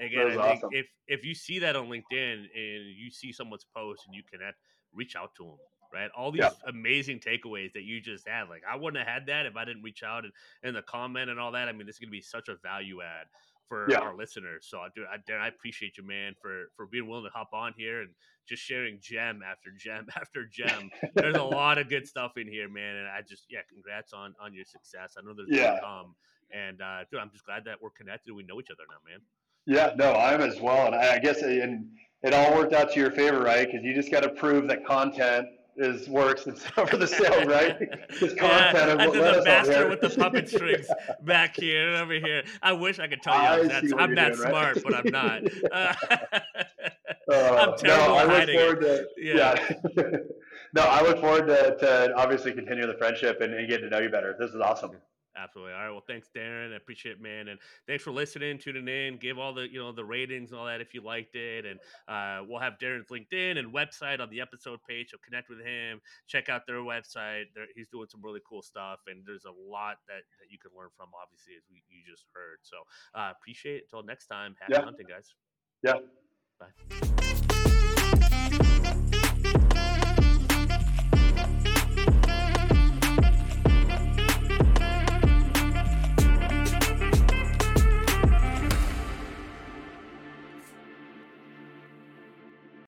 again, I think awesome. if if you see that on LinkedIn and you see someone's post and you connect, reach out to them. Right, all these Yeah. amazing takeaways that you just had. Like, I wouldn't have had that if I didn't reach out and, and the comment and all that. I mean, this is going to be such a value add for Yeah. our listeners. So, I do, I, I appreciate you, man, for for being willing to hop on here and just sharing gem after gem after gem. There's a lot of good stuff in here, man, and I just yeah, congrats on on your success. I know there's more Yeah. to come, and uh, dude, I'm just glad that we're connected. We know each other now, man. yeah no i'm as well and i, I guess and it all worked out to your favor right because you just got to prove that content is works and for the sale right Yeah, content is I what the us out bastard here. with the puppet strings back here and over here. I wish I could tell you I I'm that, I'm that doing, right? smart, but I'm not. Uh, Uh, I'm terrible no, I look it. forward to Yeah. yeah. no, I look forward to, to obviously continue the friendship and, and getting to know you better. This is awesome. Absolutely. All right. Well, thanks, Darren. I appreciate it, man. And thanks for listening, tuning in. Give all the, you know, the ratings and all that if you liked it. And uh, we'll have Darren's LinkedIn and website on the episode page. So connect with him. Check out their website. They're, he's doing some really cool stuff. And there's a lot that, that you can learn from, obviously, as we, you just heard. So uh, appreciate it. Until next time, happy Yeah. hunting, guys. Yeah. Bye.